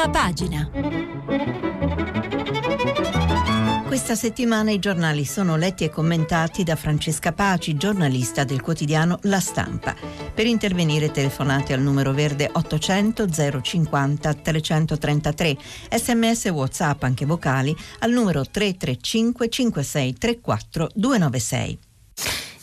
Prima pagina. Questa settimana i giornali sono letti e commentati da Francesca Paci, giornalista del quotidiano La Stampa. Per intervenire telefonate al numero verde 800 050 333, sms whatsapp anche vocali al numero 335 56 34 296.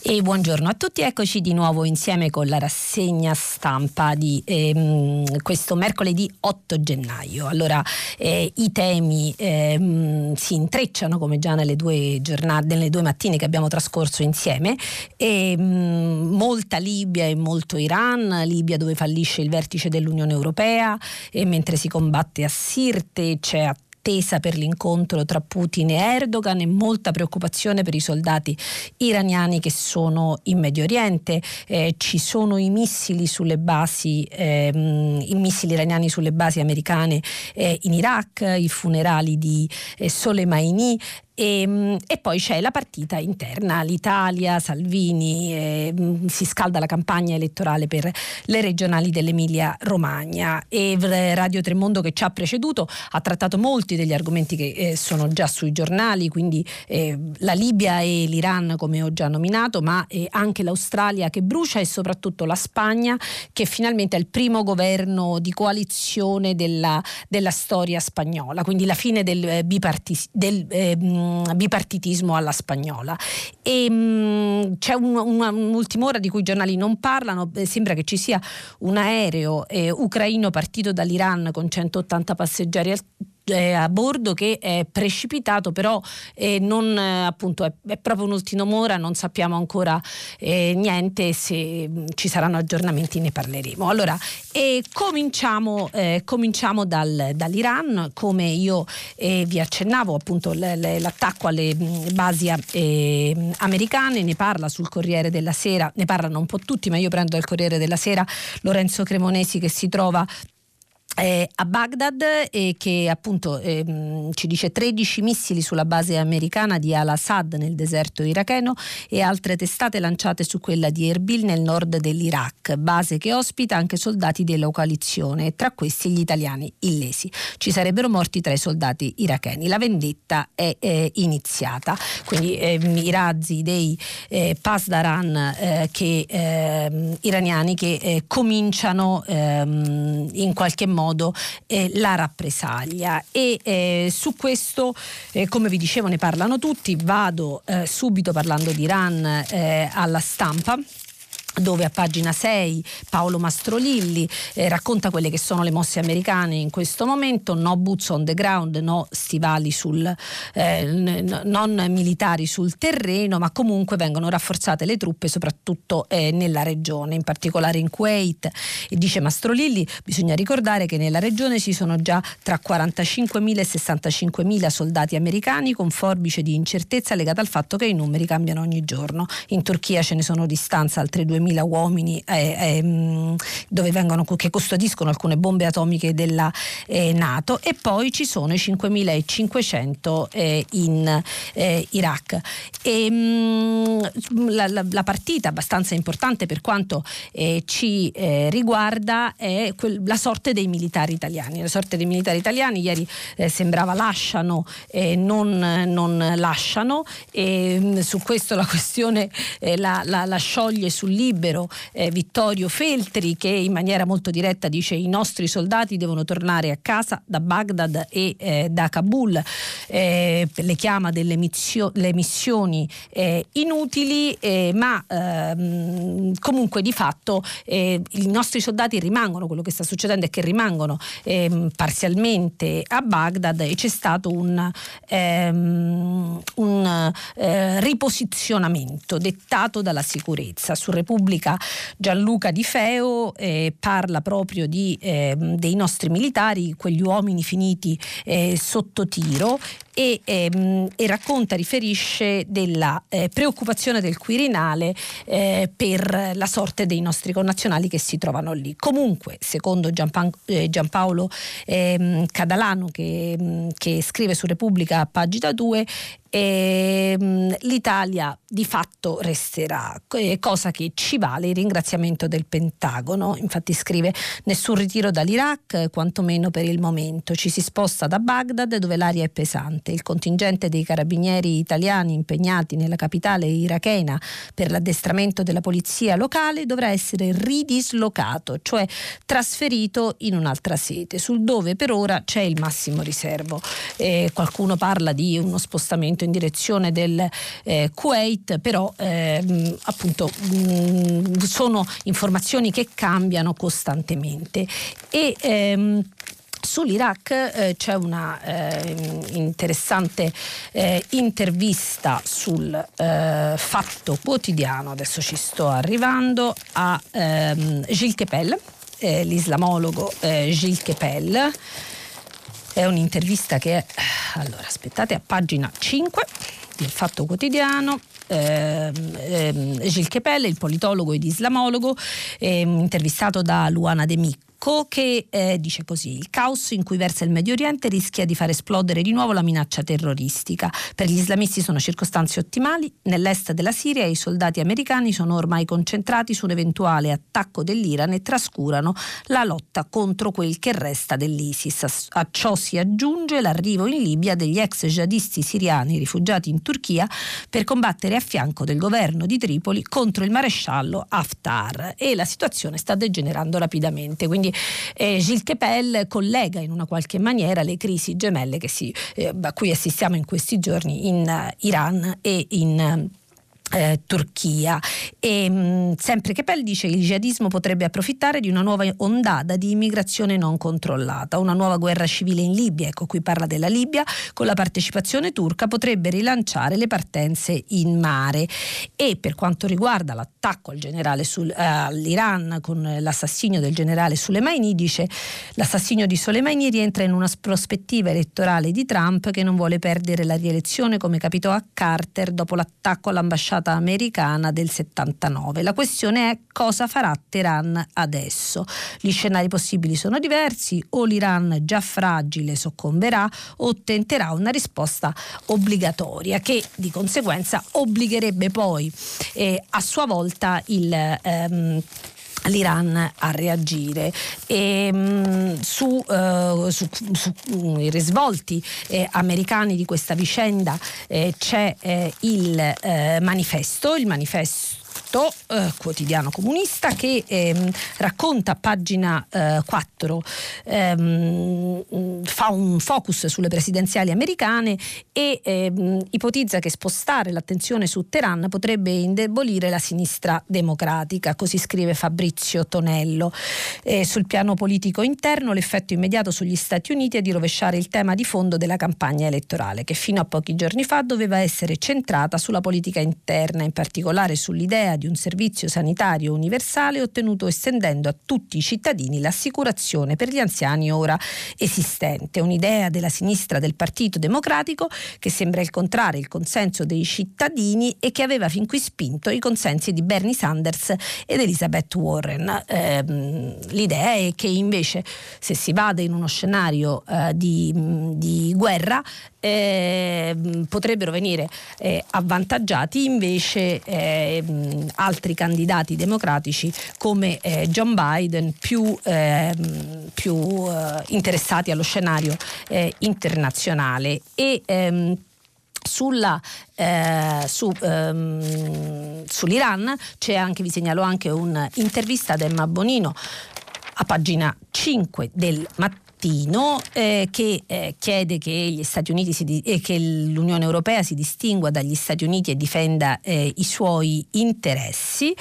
E buongiorno a tutti, eccoci di nuovo insieme con la rassegna stampa di ehm, questo mercoledì 8 gennaio. Allora, eh, i temi ehm, si intrecciano come già nelle due giornate, nelle due mattine che abbiamo trascorso insieme. E, ehm, molta Libia e molto Iran, Libia dove fallisce il vertice dell'Unione Europea e mentre si combatte a Sirte c'è a attesa per l'incontro tra Putin e Erdogan e molta preoccupazione per i soldati iraniani che sono in Medio Oriente. Eh, ci sono i missili sulle basi, ehm, i missili iraniani sulle basi americane eh, in Iraq, i funerali di eh, Soleimani e, ehm, e, poi c'è la partita interna, l'Italia, Salvini, eh, si scalda la campagna elettorale per le regionali dell'Emilia Romagna. E Radio Tremondo che ci ha preceduto ha trattato molti degli argomenti che eh, sono già sui giornali, quindi eh, la Libia e l'Iran come ho già nominato, ma eh, anche l'Australia che brucia e soprattutto la Spagna che finalmente è il primo governo di coalizione della, della storia spagnola, quindi la fine del, eh, ehm, bipartitismo alla spagnola. E, mh, c'è un, una, un'ultima ora di cui i giornali non parlano, eh, sembra che ci sia un aereo eh, ucraino partito dall'Iran con 180 passeggeri eh, a bordo che è precipitato, però eh, non, eh, appunto, è, è, proprio un'ultima ora, non sappiamo ancora eh, niente, se mm, ci saranno aggiornamenti ne parleremo. Allora, cominciamo, eh, cominciamo dal, dall'Iran, come io vi accennavo, appunto l- l- l'attacco alle mh, mm, basi americane, ne parla sul Corriere della Sera, ne parlano un po' tutti, ma io prendo dal Corriere della Sera Lorenzo Cremonesi che si trova eh, a Baghdad e che appunto ehm, ci dice 13 missili sulla base americana di Al-Assad nel deserto iracheno e altre testate lanciate su quella di Erbil nel nord dell'Iraq, base che ospita anche soldati della coalizione tra questi gli italiani illesi. Ci sarebbero morti tre soldati iracheni. La vendetta è eh, iniziata, quindi ehm, i razzi dei eh, Pasdaran eh, che, ehm, iraniani che eh, cominciano ehm, in qualche modo modo eh, la rappresaglia. E eh, su questo eh, come vi dicevo ne parlano tutti. Vado eh, subito parlando di Iran eh, alla stampa dove a pagina 6 Paolo Mastrolilli eh, racconta quelle che sono le mosse americane in questo momento, no boots on the ground, no stivali sul, eh, n- non militari sul terreno, ma comunque vengono rafforzate le truppe soprattutto eh, nella regione, in particolare in Kuwait. E dice Mastrolilli, bisogna ricordare che nella regione ci sono già tra 45.000 e 65.000 soldati americani con forbice di incertezza legata al fatto che i numeri cambiano ogni giorno. In Turchia ce ne sono distanza altre 2.000 3.000 uomini eh, eh, vengono, che custodiscono alcune bombe atomiche della eh, Nato e poi ci sono i 5.500 eh, in eh, Iraq. E, mh, la, la, la, partita abbastanza importante per quanto ci riguarda è quel, la sorte dei militari italiani. La sorte dei militari italiani ieri sembrava lasciano non, non lasciano e mh, su questo la questione la, la, la scioglie sul libro libero eh, Vittorio Feltri che in maniera molto diretta dice i nostri soldati devono tornare a casa da Baghdad e eh, da Kabul, eh, le chiama delle missio- missioni eh, inutili eh, ma ehm, comunque di fatto eh, i nostri soldati rimangono, quello che sta succedendo è che rimangono ehm, parzialmente a Baghdad e c'è stato un, um, un riposizionamento dettato dalla sicurezza. Su Repubblica Repubblica Gianluca Di Feo eh, parla proprio di, eh, dei nostri militari, quegli uomini finiti eh, sotto tiro e, ehm, e racconta, riferisce della eh, preoccupazione del Quirinale eh, per la sorte dei nostri connazionali che si trovano lì. Comunque, secondo Gianpan- eh, Giampaolo ehm, Cadalano che, mm, che scrive su Repubblica a pagina 2, e, ehm, l'Italia di fatto resterà, cosa che ci vale il ringraziamento del Pentagono. Infatti scrive nessun ritiro dall'Iraq, quantomeno per il momento. Ci si sposta da Baghdad dove l'aria è pesante. Il contingente dei carabinieri italiani impegnati nella capitale irachena per l'addestramento della polizia locale dovrà essere ridislocato, cioè trasferito in un'altra sede, sul dove per ora c'è il massimo riservo. Eh, qualcuno parla di uno spostamento in direzione del eh, Kuwait, però ehm, appunto mh, sono informazioni che cambiano costantemente. E, ehm, Sull'Iraq eh, c'è una eh, interessante eh, intervista sul eh, Fatto Quotidiano, adesso ci sto arrivando, a ehm, Gilles Kepel, eh, l'islamologo eh, Gilles Kepel. È un'intervista che è, allora aspettate, a pagina 5 del Fatto Quotidiano. Eh, eh, Gilles Kepelle, il politologo ed islamologo, eh, intervistato da Luana De Mic Marocco che eh, dice così: il caos in cui versa il Medio Oriente rischia di far esplodere di nuovo la minaccia terroristica. Per gli islamisti sono circostanze ottimali. Nell'est della Siria i soldati americani sono ormai concentrati su un eventuale attacco dell'Iran e trascurano la lotta contro quel che resta dell'ISIS. A ciò si aggiunge l'arrivo in Libia degli ex jihadisti siriani rifugiati in Turchia per combattere a fianco del governo di Tripoli contro il maresciallo Haftar e la situazione sta degenerando rapidamente. Quindi quindi eh, Gilles Kepel collega in una qualche maniera le crisi gemelle si, eh, a cui assistiamo in questi giorni in uh, Iran e in eh, Turchia. E mh, mm, sempre Kepel dice che il jihadismo potrebbe approfittare di una nuova ondata di immigrazione non controllata, una nuova guerra civile in Libia, ecco qui parla della Libia, con la partecipazione turca potrebbe rilanciare le partenze in mare. E per quanto riguarda l'attacco al generale sul, eh, all'Iran con l'assassinio del generale Soleimani dice l'assassinio di Soleimani rientra in una prospettiva elettorale di Trump che non vuole perdere la rielezione come capitò a Carter dopo l'attacco all'ambasciata ambasciata americana del 79. La questione è cosa farà Teheran adesso. Gli scenari possibili sono diversi, o l'Iran già fragile soccomberà o tenterà una risposta obbligatoria che di conseguenza obbligherebbe poi eh, a sua volta il ehm, l'Iran a reagire. E, mh, mm, su, uh, su, su uh, i risvolti eh, americani di questa vicenda eh, c'è eh, il eh, manifesto, il manifesto Fatto, eh, quotidiano comunista, che ehm, racconta a pagina eh, 4, ehm, fa un focus sulle presidenziali americane e ehm, ipotizza che spostare l'attenzione su Teheran potrebbe indebolire la sinistra democratica, così scrive Fabrizio Tonello. Eh, sul piano politico interno l'effetto immediato sugli Stati Uniti è di rovesciare il tema di fondo della campagna elettorale, che fino a pochi giorni fa doveva essere centrata sulla politica interna, in particolare sull'idea di un servizio sanitario universale ottenuto estendendo a tutti i cittadini l'assicurazione per gli anziani ora esistente. Un'idea della sinistra del Partito Democratico che sembra incontrare il consenso dei cittadini e che aveva fin qui spinto i consensi di Bernie Sanders ed Elizabeth Warren. Eh, l'idea è che invece se si vada in uno scenario eh, di, di guerra eh, potrebbero venire eh, avvantaggiati invece eh, altri candidati democratici come eh, John Biden più, ehm, più eh, interessati allo scenario eh, internazionale. E ehm, sulla, eh, su, ehm, sull'Iran anche, vi segnalo anche un'intervista ad Emma Bonino a pagina 5 del mattino mattino eh, che eh, chiede che, di- eh, che, l'Unione Europea si distingua dagli Stati Uniti e difenda eh, i suoi interessi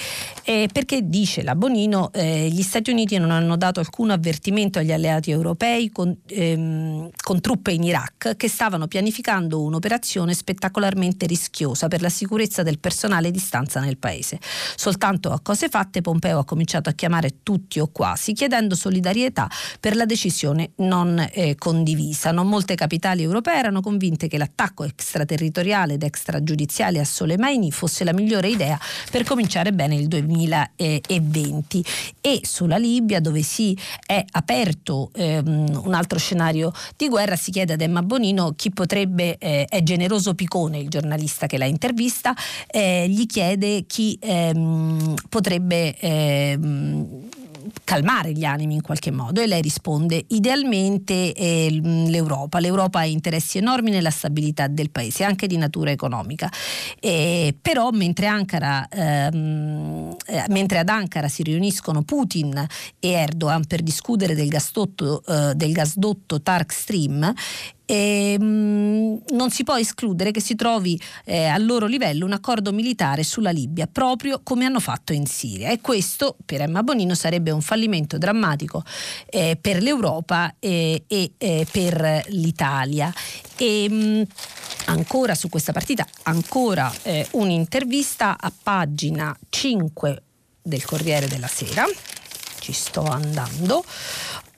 perché dice la Bonino eh, gli Stati Uniti non hanno dato alcun avvertimento agli alleati europei con, ehm, con truppe in Iraq che stavano pianificando un'operazione spettacolarmente rischiosa per la sicurezza del personale di stanza nel paese. Soltanto a cose fatte Pompeo ha cominciato a chiamare tutti o quasi chiedendo solidarietà per la decisione non eh, condivisa. Non molte capitali europee erano convinte che l'attacco extraterritoriale ed extragiudiziale a Soleimani fosse la migliore idea per cominciare bene il 2020 e sulla Libia dove si è aperto ehm, un altro scenario di guerra si chiede ad Emma Bonino chi potrebbe, eh, è generoso Picone il giornalista che l'ha intervista, eh, gli chiede chi ehm, potrebbe ehm, calmare gli animi in qualche modo e lei risponde idealmente eh, l'Europa. L'Europa ha interessi enormi nella stabilità del paese, anche di natura economica. Eh, però mentre, Ankara, ehm, eh, mentre, ad Ankara si riuniscono Putin e Erdogan per discutere del gasdotto, eh, del gasdotto Tark Stream, e, mh, non si può escludere che si trovi eh, al loro livello un accordo militare sulla Libia, proprio come hanno fatto in Siria. E questo per Emma Bonino sarebbe un fallimento drammatico eh, per l'Europa e, e eh, per l'Italia. E, mh, ancora su questa partita, ancora eh, un'intervista a pagina 5 del Corriere della Sera. Ci sto andando.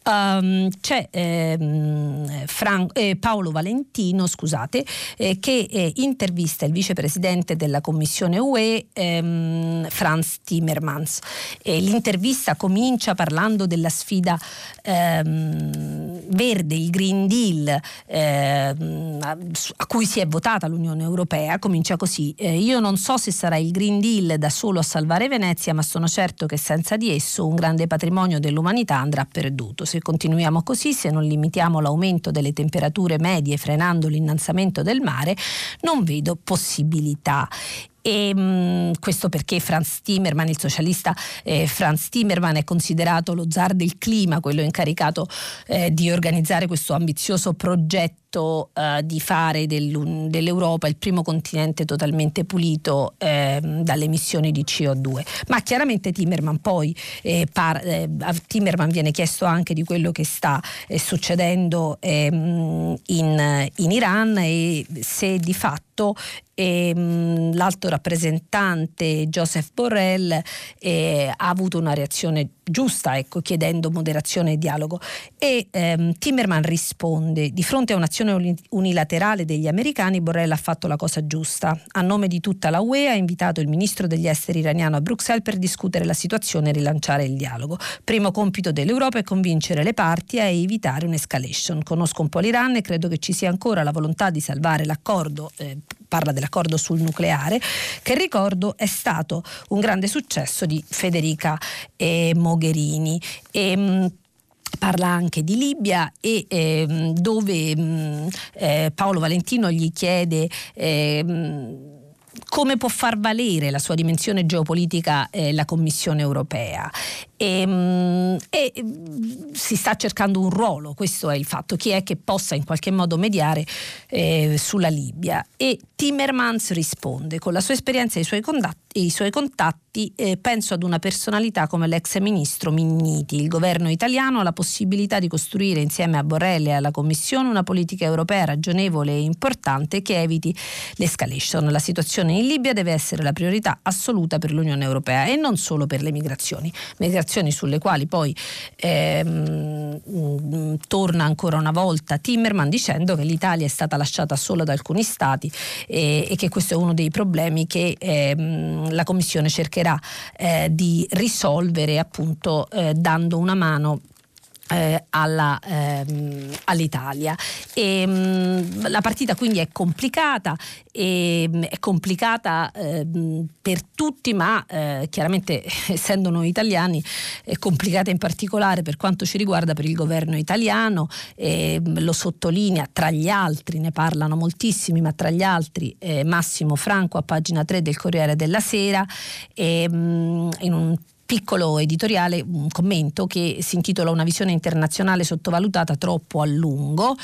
Um, c'è ehm, Fran- eh, Paolo Valentino scusate, eh, che eh, intervista il vicepresidente della Commissione UE ehm, Franz Timmermans. l'intervista comincia parlando della sfida ehm, verde, il Green Deal ehm, a cui si è votata l'Unione Europea. Comincia così, eh, io non so se sarà il Green Deal da solo a salvare Venezia, ma sono certo che senza di esso un grande patrimonio dell'umanità andrà perduto. Se se continuiamo così, se non limitiamo l'aumento delle temperature medie frenando l'innalzamento del mare, non vedo possibilità. E, mh, mm, questo perché Franz Timmerman, il socialista eh, Franz Timmerman, è considerato lo zar del clima, quello incaricato eh, di organizzare questo ambizioso progetto eh, di fare del, dell'Europa il primo continente totalmente pulito ehm, dalle emissioni di CO2. Ma chiaramente Timmerman poi eh, par, eh, a Timmerman viene chiesto anche di quello che sta eh, succedendo ehm, in, in Iran e se di fatto e, mh, l'alto rappresentante Joseph Borrell eh, ha avuto una reazione giusta, ecco, chiedendo moderazione e dialogo. E ehm, Timmerman risponde: di fronte a un'azione unilaterale degli americani, Borrell ha fatto la cosa giusta. A nome di tutta la UE ha invitato il ministro degli esteri iraniano a Bruxelles per discutere la situazione e rilanciare il dialogo. Primo compito dell'Europa è convincere le parti a evitare un'escalation. Conosco un po' l'Iran e credo che ci sia ancora la volontà di salvare l'accordo. Eh, parla dell'accordo sul nucleare, che ricordo è stato un grande successo di Federica eh, Mogherini. E, ehm, parla anche di Libia e eh, dove mh, mm, eh, Paolo Valentino gli chiede eh, come può far valere la sua dimensione geopolitica eh, la Commissione europea. E, ehm, e, si sta cercando un ruolo, questo è il fatto, chi è che possa in qualche modo mediare eh, sulla Libia. E Timmermans risponde, con la sua esperienza e i suoi contatti, i suoi contatti eh, penso ad una personalità come l'ex ministro Minniti. Il governo italiano ha la possibilità di costruire insieme a Borrell e alla Commissione una politica europea ragionevole e importante che eviti l'escalation. La situazione in Libia deve essere la priorità assoluta per l'Unione Europea e non solo per le migrazioni. migrazioni sulle quali poi ehm, mm, torna ancora una volta Timmerman dicendo che l'Italia è stata lasciata sola da alcuni stati e, e che questo è uno dei problemi che ehm, la Commissione cercherà eh, di risolvere appunto eh, dando una mano eh, alla, ehm, all'Italia. E, mh, mm, la partita quindi è complicata, e, mh, mm, è complicata eh, per tutti, ma eh, chiaramente essendo noi italiani è complicata in particolare per quanto ci riguarda per il governo italiano, lo sottolinea tra gli altri, ne parlano moltissimi, ma tra gli altri eh, Massimo Franco a pagina 3 del Corriere della Sera, e, mh, in un piccolo editoriale, un commento che si intitola Una visione internazionale sottovalutata troppo a lungo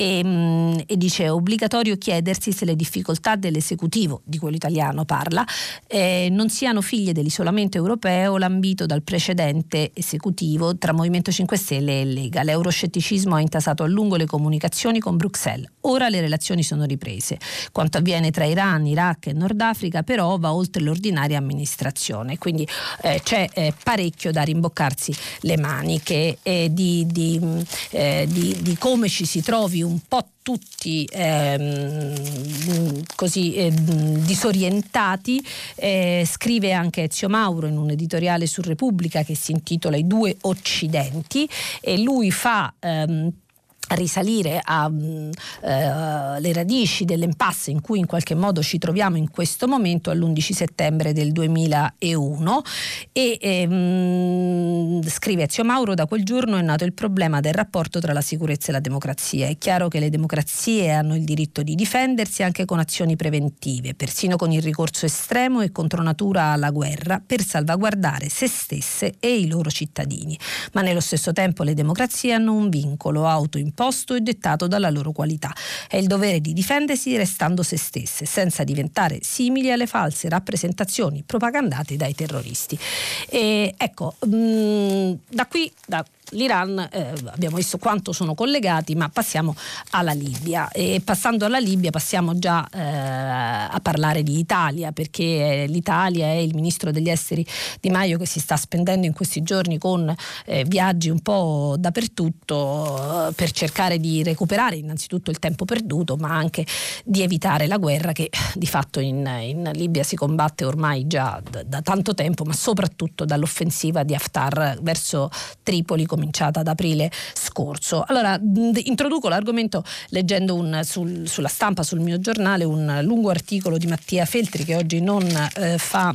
e, mm, e, dice è obbligatorio chiedersi se le difficoltà dell'esecutivo, di quello italiano parla, eh, non siano figlie dell'isolamento europeo lambito dal precedente esecutivo tra Movimento 5 Stelle e Lega. L'euroscetticismo ha intasato a lungo le comunicazioni con Bruxelles. Ora le relazioni sono riprese. Quanto avviene tra Iran, Iraq e Nord Africa però va oltre l'ordinaria amministrazione. Quindi eh, c'è eh, parecchio da rimboccarsi le maniche e di, di, eh, di, di come ci si trovi un po' tutti ehm, così eh, disorientati. Eh, scrive anche Ezio Mauro in un editoriale su Repubblica che si intitola I due Occidenti e lui fa ehm, risalire alle uh, radici dell'impasse in cui in qualche modo ci troviamo in questo momento all'11 settembre del 2001 e ehm, scrive Ezio Mauro da quel giorno è nato il problema del rapporto tra la sicurezza e la democrazia. È chiaro che le democrazie hanno il diritto di difendersi anche con azioni preventive persino con il ricorso estremo e contro natura alla guerra per salvaguardare se stesse e i loro cittadini. Ma nello stesso tempo le democrazie hanno un vincolo autoimposto imposto e dettato dalla loro qualità. È il dovere di difendersi restando se stesse, senza diventare simili alle false rappresentazioni propagandate dai terroristi. E ecco, mh, mm, da qui, da l'Iran eh, abbiamo visto quanto sono collegati, ma passiamo alla Libia. E passando alla Libia passiamo già eh, a parlare di Italia perché l'Italia è il ministro degli esteri Di Maio che si sta spendendo in questi giorni con eh, viaggi un po' dappertutto eh, per cercare di recuperare innanzitutto il tempo perduto, ma anche di evitare la guerra che di fatto in, in Libia si combatte ormai già da, da tanto tempo, ma soprattutto dall'offensiva di Haftar verso Tripoli cominciata ad aprile scorso. Allora, introduco l'argomento leggendo un, sul, sulla stampa, sul mio giornale, un lungo articolo di Mattia Feltri che oggi non eh, fa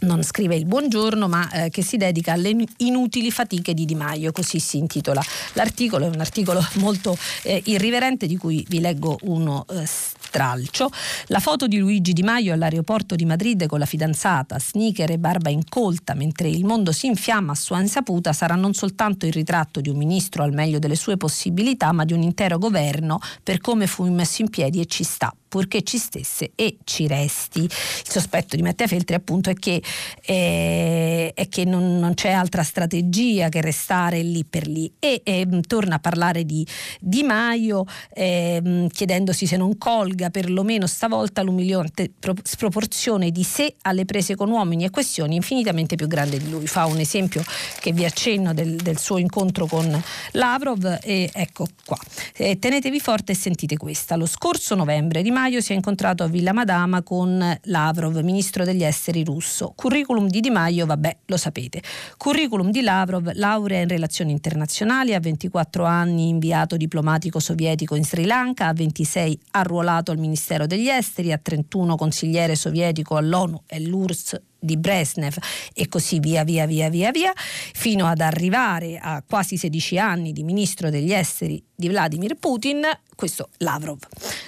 non scrive il buongiorno, ma eh, che si dedica alle inutili fatiche di Di Maio, così si intitola l'articolo, è un articolo molto eh, irriverente di cui vi leggo uno eh, stralcio. La foto di Luigi Di Maio all'aeroporto di Madrid con la fidanzata, sneaker e barba incolta mentre il mondo si infiamma a sua insaputa sarà non soltanto il ritratto di un ministro al meglio delle sue possibilità, ma di un intero governo per come fu messo in piedi e ci sta purché ci stesse e ci resti. Il sospetto di Mattia Feltri appunto è che, eh, è che non, non, c'è altra strategia che restare lì per lì e eh, torna a parlare di Di Maio eh, chiedendosi se non colga perlomeno stavolta l'umiliante sproporzione di sé alle prese con uomini e questioni infinitamente più grandi di lui. Fa un esempio che vi accenno del, del suo incontro con Lavrov e ecco qua. Eh, tenetevi forte e sentite questa. Lo scorso novembre Di Maio si è incontrato a Villa Madama con Lavrov, ministro degli esteri russo. Curriculum di Di Maio, vabbè, lo sapete. Curriculum di Lavrov, laurea in relazioni internazionali, a 24 anni inviato diplomatico sovietico in Sri Lanka, a 26 arruolato al Ministero degli Esteri, a 31 consigliere sovietico all'ONU e l'URSS di Brezhnev e così via via via via via, fino ad arrivare a quasi 16 anni di ministro degli esteri di Vladimir Putin, questo Lavrov.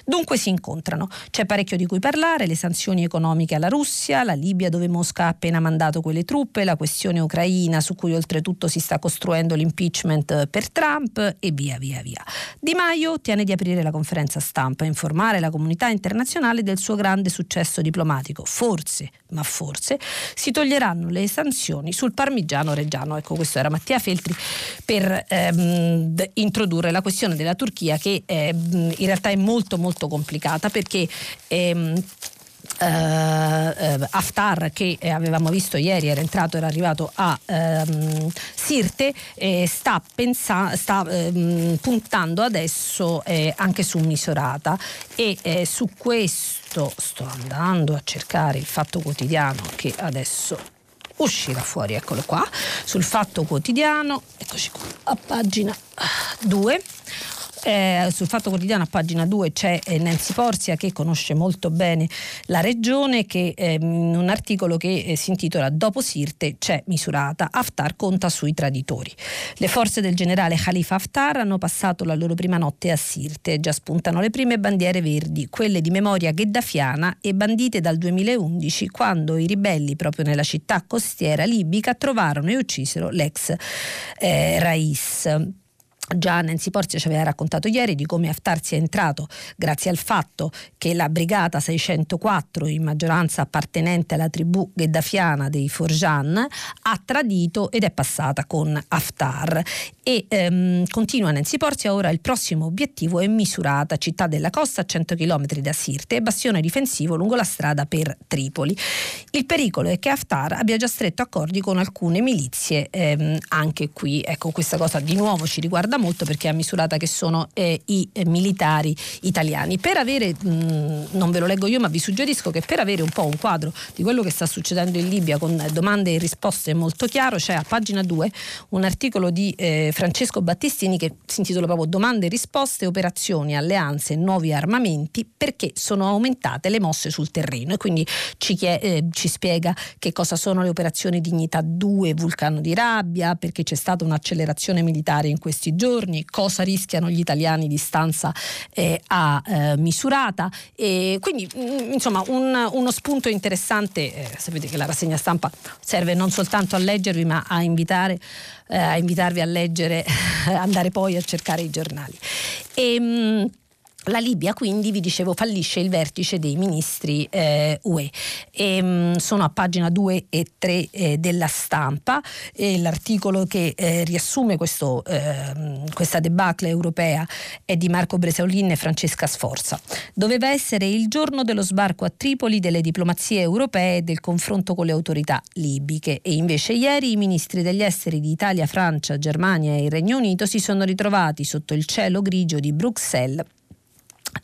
Dunque si incontrano. C'è parecchio di cui parlare, le sanzioni economiche alla Russia, la Libia dove Mosca ha appena mandato quelle truppe, la questione ucraina su cui oltretutto si sta costruendo l'impeachment per Trump e via via via. Di Maio ottiene di aprire la conferenza stampa e informare la comunità internazionale del suo grande successo diplomatico. Forse, ma forse, si toglieranno le sanzioni sul parmigiano reggiano. Ecco, questo era Mattia Feltri per ehm, introdurre la questione della Turchia che ehm, in realtà è molto molto complicata perché ehm, Uh, uh, Haftar che eh, avevamo visto ieri era entrato era arrivato a um, Sirte eh, sta, pensa- sta um, puntando adesso eh, anche su Misurata e eh, su questo sto andando a cercare il fatto quotidiano che adesso uscirà fuori eccolo qua sul fatto quotidiano eccoci qua a pagina 2 eh, sul Fatto Quotidiano a pagina 2 c'è eh, Nancy Porzia che conosce molto bene la regione che eh, in un articolo che eh, si intitola Dopo Sirte c'è misurata, Haftar conta sui traditori. Le forze del generale Khalifa Haftar hanno passato la loro prima notte a Sirte, già spuntano le prime bandiere verdi, quelle di memoria gheddafiana e bandite dal 2011 quando i ribelli proprio nella città costiera libica trovarono e uccisero l'ex eh, Rais. Già Nancy Porzia ci aveva raccontato ieri di come Haftar sia entrato grazie al fatto che la brigata 604, in maggioranza appartenente alla tribù gheddafiana dei Forjan, ha tradito ed è passata con Haftar. E ehm, continua Nancy Porzia, ora il prossimo obiettivo è Misurata, città della costa a 100 km da Sirte e bastione difensivo lungo la strada per Tripoli. Il pericolo è che Haftar abbia già stretto accordi con alcune milizie ehm, anche qui. Ecco, questa cosa di nuovo ci riguarda riguarda molto perché ha misurata che sono eh, i eh, militari italiani. Per avere, mh, non ve lo leggo io, ma vi suggerisco che per avere un po' un quadro di quello che sta succedendo in Libia con domande e risposte molto chiaro, c'è a pagina 2 un articolo di eh, Francesco Battistini che si intitola proprio Domande e risposte, operazioni, alleanze, nuovi armamenti, perché sono aumentate le mosse sul terreno e quindi ci, chiede, eh, ci spiega che cosa sono le operazioni Dignità 2, Vulcano di Rabbia, perché c'è stata un'accelerazione militare in questi giorni giorni, cosa rischiano gli italiani di stanza eh, a eh, misurata. E quindi mh, mm, insomma un, uno spunto interessante, eh, sapete che la rassegna stampa serve non soltanto a leggervi ma a, invitare, eh, a invitarvi a leggere, andare poi a cercare i giornali. E, mh, la Libia quindi, vi dicevo, fallisce il vertice dei ministri eh, UE. E, mh, mm, sono a pagina 2 e 3 eh, della stampa e l'articolo che eh, riassume questo, ehm, questa debacle europea è di Marco Bresaulin e Francesca Sforza. Doveva essere il giorno dello sbarco a Tripoli delle diplomazie europee e del confronto con le autorità libiche e invece ieri i ministri degli esteri di Italia, Francia, Germania e Regno Unito si sono ritrovati sotto il cielo grigio di Bruxelles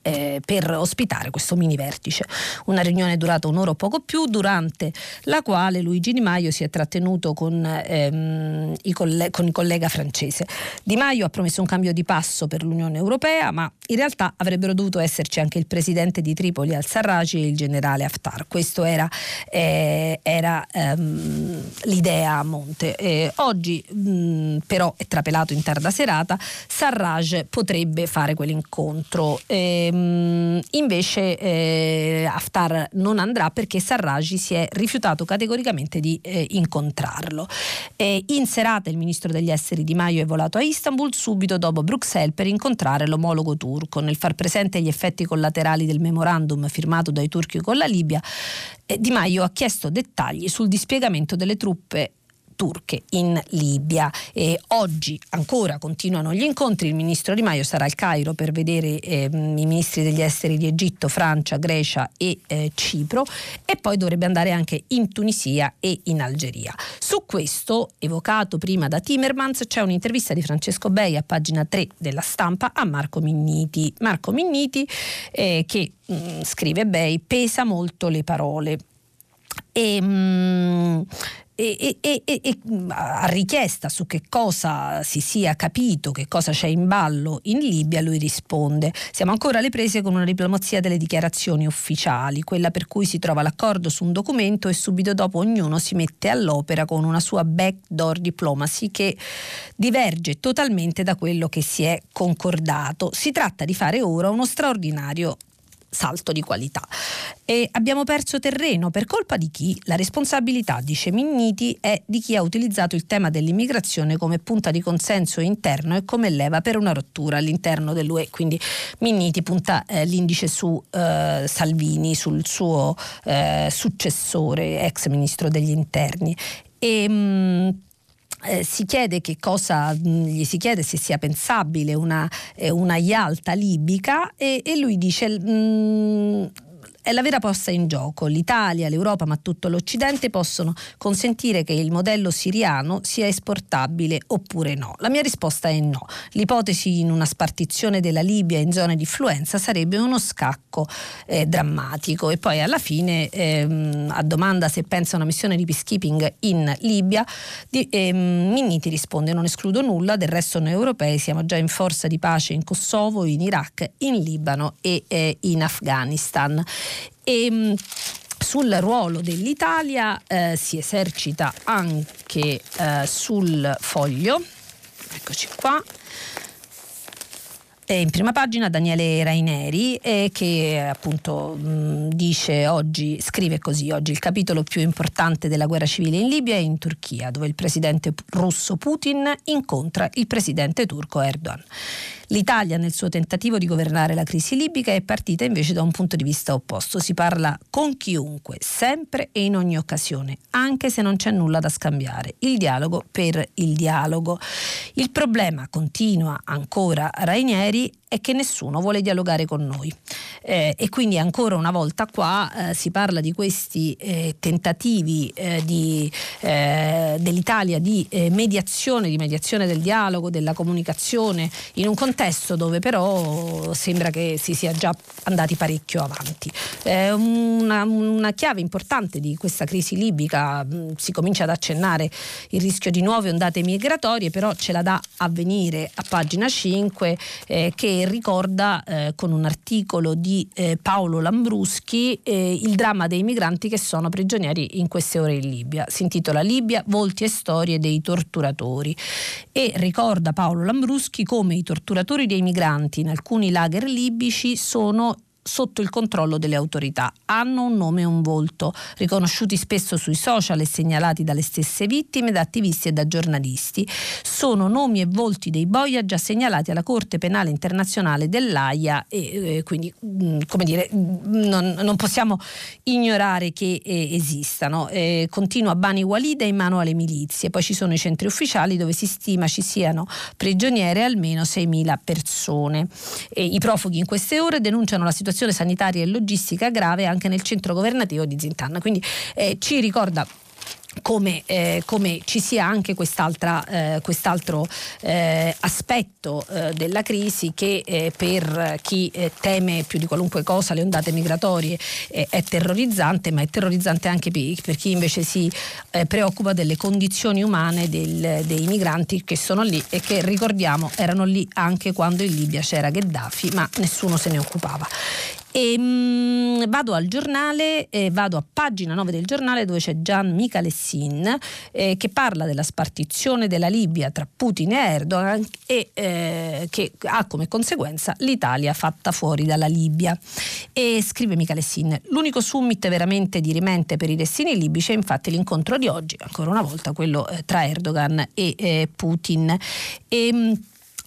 eh, per ospitare questo mini vertice. Una riunione durata un'ora o poco più, durante la quale Luigi Di Maio si è trattenuto con, ehm, i coll- con il collega francese. Di Maio ha promesso un cambio di passo per l'Unione Europea, ma in realtà avrebbero dovuto esserci anche il presidente di Tripoli al-Sarraj e il generale Haftar. Questa era, eh, era ehm, l'idea a monte. Eh, oggi mh, però è trapelato in tarda serata, Sarraj potrebbe fare quell'incontro. Eh, Ehm, invece eh, Haftar non andrà perché Sarraj si è rifiutato categoricamente di eh, incontrarlo. E in serata il ministro degli esteri Di Maio è volato a Istanbul subito dopo Bruxelles per incontrare l'omologo turco. Nel far presente gli effetti collaterali del memorandum firmato dai turchi con la Libia, eh, Di Maio ha chiesto dettagli sul dispiegamento delle truppe turche in Libia. E oggi ancora continuano gli incontri, il ministro Di Maio sarà al Cairo per vedere eh, i ministri degli esteri di Egitto, Francia, Grecia e eh, Cipro e poi dovrebbe andare anche in Tunisia e in Algeria. Su questo, evocato prima da Timmermans, c'è un'intervista di Francesco Bei a pagina 3 della stampa a Marco Minniti. Marco Minniti eh, che mh, mm, scrive Bei pesa molto le parole. E, mh, mm, e, e, e, e, a richiesta su che cosa si sia capito, che cosa c'è in ballo in Libia, lui risponde: Siamo ancora alle prese con una diplomazia delle dichiarazioni ufficiali, quella per cui si trova l'accordo su un documento e subito dopo ognuno si mette all'opera con una sua backdoor diplomacy che diverge totalmente da quello che si è concordato. Si tratta di fare ora uno straordinario salto di qualità. E abbiamo perso terreno per colpa di chi? La responsabilità, dice Minniti, è di chi ha utilizzato il tema dell'immigrazione come punta di consenso interno e come leva per una rottura all'interno dell'UE. Quindi Minniti punta eh, l'indice su eh, Salvini, sul suo eh, successore, ex ministro degli interni. E, mh, mm, eh, si chiede che cosa mh, gli si chiede se sia pensabile una, eh, una Yalta libica e, e lui dice mh, è la vera posta in gioco. L'Italia, l'Europa, ma tutto l'Occidente possono consentire che il modello siriano sia esportabile oppure no. La mia risposta è no. L'ipotesi in una spartizione della Libia in zone di influenza sarebbe uno scacco eh, drammatico. E poi alla fine, ehm, a domanda se pensa a una missione di peacekeeping in Libia, di, ehm, Minniti risponde non escludo nulla, del resto noi europei siamo già in forza di pace in Kosovo, in Iraq, in Libano e eh, in Afghanistan. E, ehm, sul ruolo dell'Italia eh, si esercita anche eh, sul foglio, eccoci qua, Eh, in prima pagina Daniele Raineri eh, che appunto mh, dice oggi, scrive così, oggi il capitolo più importante della guerra civile in Libia è in Turchia, dove il presidente russo Putin incontra il presidente turco Erdogan. L'Italia nel suo tentativo di governare la crisi libica è partita invece da un punto di vista opposto. Si parla con chiunque, sempre e in ogni occasione, anche se non c'è nulla da scambiare. Il dialogo per il dialogo. Il problema, continua ancora Rainieri, He è che nessuno vuole dialogare con noi. Eh, e quindi ancora una volta qua eh, si parla di questi eh, tentativi eh, di, eh, dell'Italia di eh, mediazione, di mediazione del dialogo, della comunicazione, in un contesto dove però sembra che si sia già andati parecchio avanti. Una, una, chiave importante di questa crisi libica, mh, mm, si comincia ad accennare il rischio di nuove ondate migratorie, però ce la dà a venire a pagina 5 che ricorda eh, con un articolo di eh, Paolo Lambruschi eh, il dramma dei migranti che sono prigionieri in queste ore in Libia. Si intitola Libia, volti e storie dei torturatori e ricorda Paolo Lambruschi come i torturatori dei migranti in alcuni lager libici sono sotto il controllo delle autorità. Hanno un nome e un volto, riconosciuti spesso sui social e segnalati dalle stesse vittime, da attivisti e da giornalisti. Sono nomi e volti dei boia già segnalati alla Corte Penale Internazionale dell'AIA e eh, quindi, mh, mm, come dire, mm, non, non, possiamo ignorare che eh, esistano. Eh, continua Bani Walid è in mano alle milizie, poi ci sono i centri ufficiali dove si stima ci siano prigioniere almeno 6.000 persone. I profughi in queste ore denunciano la situazione situazione sanitaria e logistica grave anche nel centro governativo di Zintan. Quindi eh, ci ricorda come, eh, come, ci sia anche eh, quest'altro eh, aspetto eh, della crisi che eh, per chi eh, teme più di qualunque cosa le ondate migratorie è terrorizzante, ma è terrorizzante anche per, chi invece si preoccupa delle condizioni umane del, dei migranti che sono lì e che ricordiamo erano lì anche quando in Libia c'era Gheddafi, ma nessuno se ne occupava. E, mh, vado al giornale, eh, vado a pagina 9 del giornale dove c'è Gian Michalessin eh, che parla della spartizione della Libia tra Putin e Erdogan e eh, che ha come conseguenza l'Italia fatta fuori dalla Libia. E scrive Michalessin, l'unico summit veramente dirimente per i destini libici è infatti l'incontro di oggi, ancora una volta quello eh, tra Erdogan e eh, Putin. E,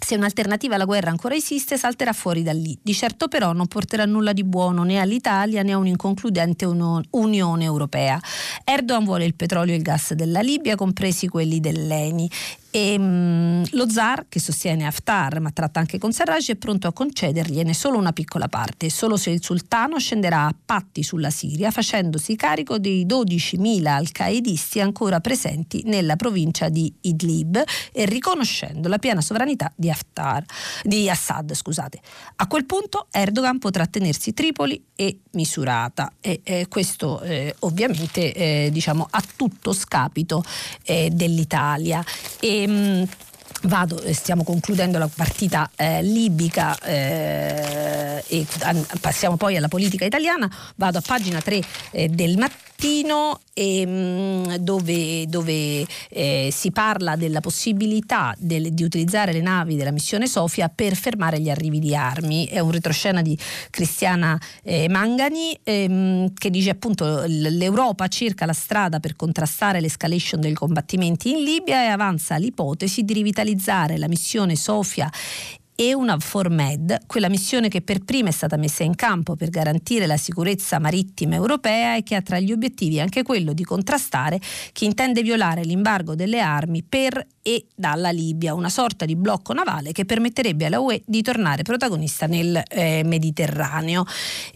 se un'alternativa alla guerra ancora esiste, salterà fuori da lì. Di certo però non porterà nulla di buono né all'Italia né a un'inconcludente Unione Europea. Erdogan vuole il petrolio e il gas della Libia, compresi quelli dell'ENI, e, um, lo zar, che sostiene Haftar ma tratta anche con Sarraj, è pronto a concedergliene solo una piccola parte, solo se il sultano scenderà a patti sulla Siria, facendosi carico dei 12.000 al-qaedisti ancora presenti nella provincia di Idlib e riconoscendo la piena sovranità di, Haftar, di Assad. Scusate. A quel punto Erdogan potrà tenersi Tripoli e Misurata e eh, questo eh, ovviamente eh, diciamo, a tutto scapito eh, dell'Italia. E, Ehm, vado, eh, stiamo concludendo la partita eh, libica eh, e passiamo poi alla politica italiana, vado a pagina 3 eh, del mattino mattino ehm, dove, dove eh, si parla della possibilità del, di utilizzare le navi della missione Sofia per fermare gli arrivi di armi. È un retroscena di Cristiana eh, Mangani ehm, che dice appunto l'Europa cerca la strada per contrastare l'escalation dei combattimenti in Libia e avanza l'ipotesi di rivitalizzare la missione Sofia e una Formed, quella missione che per prima è stata messa in campo per garantire la sicurezza marittima europea e che ha tra gli obiettivi anche quello di contrastare chi intende violare l'embargo delle armi per e dalla Libia, una sorta di blocco navale che permetterebbe alla UE di tornare protagonista nel eh, Mediterraneo.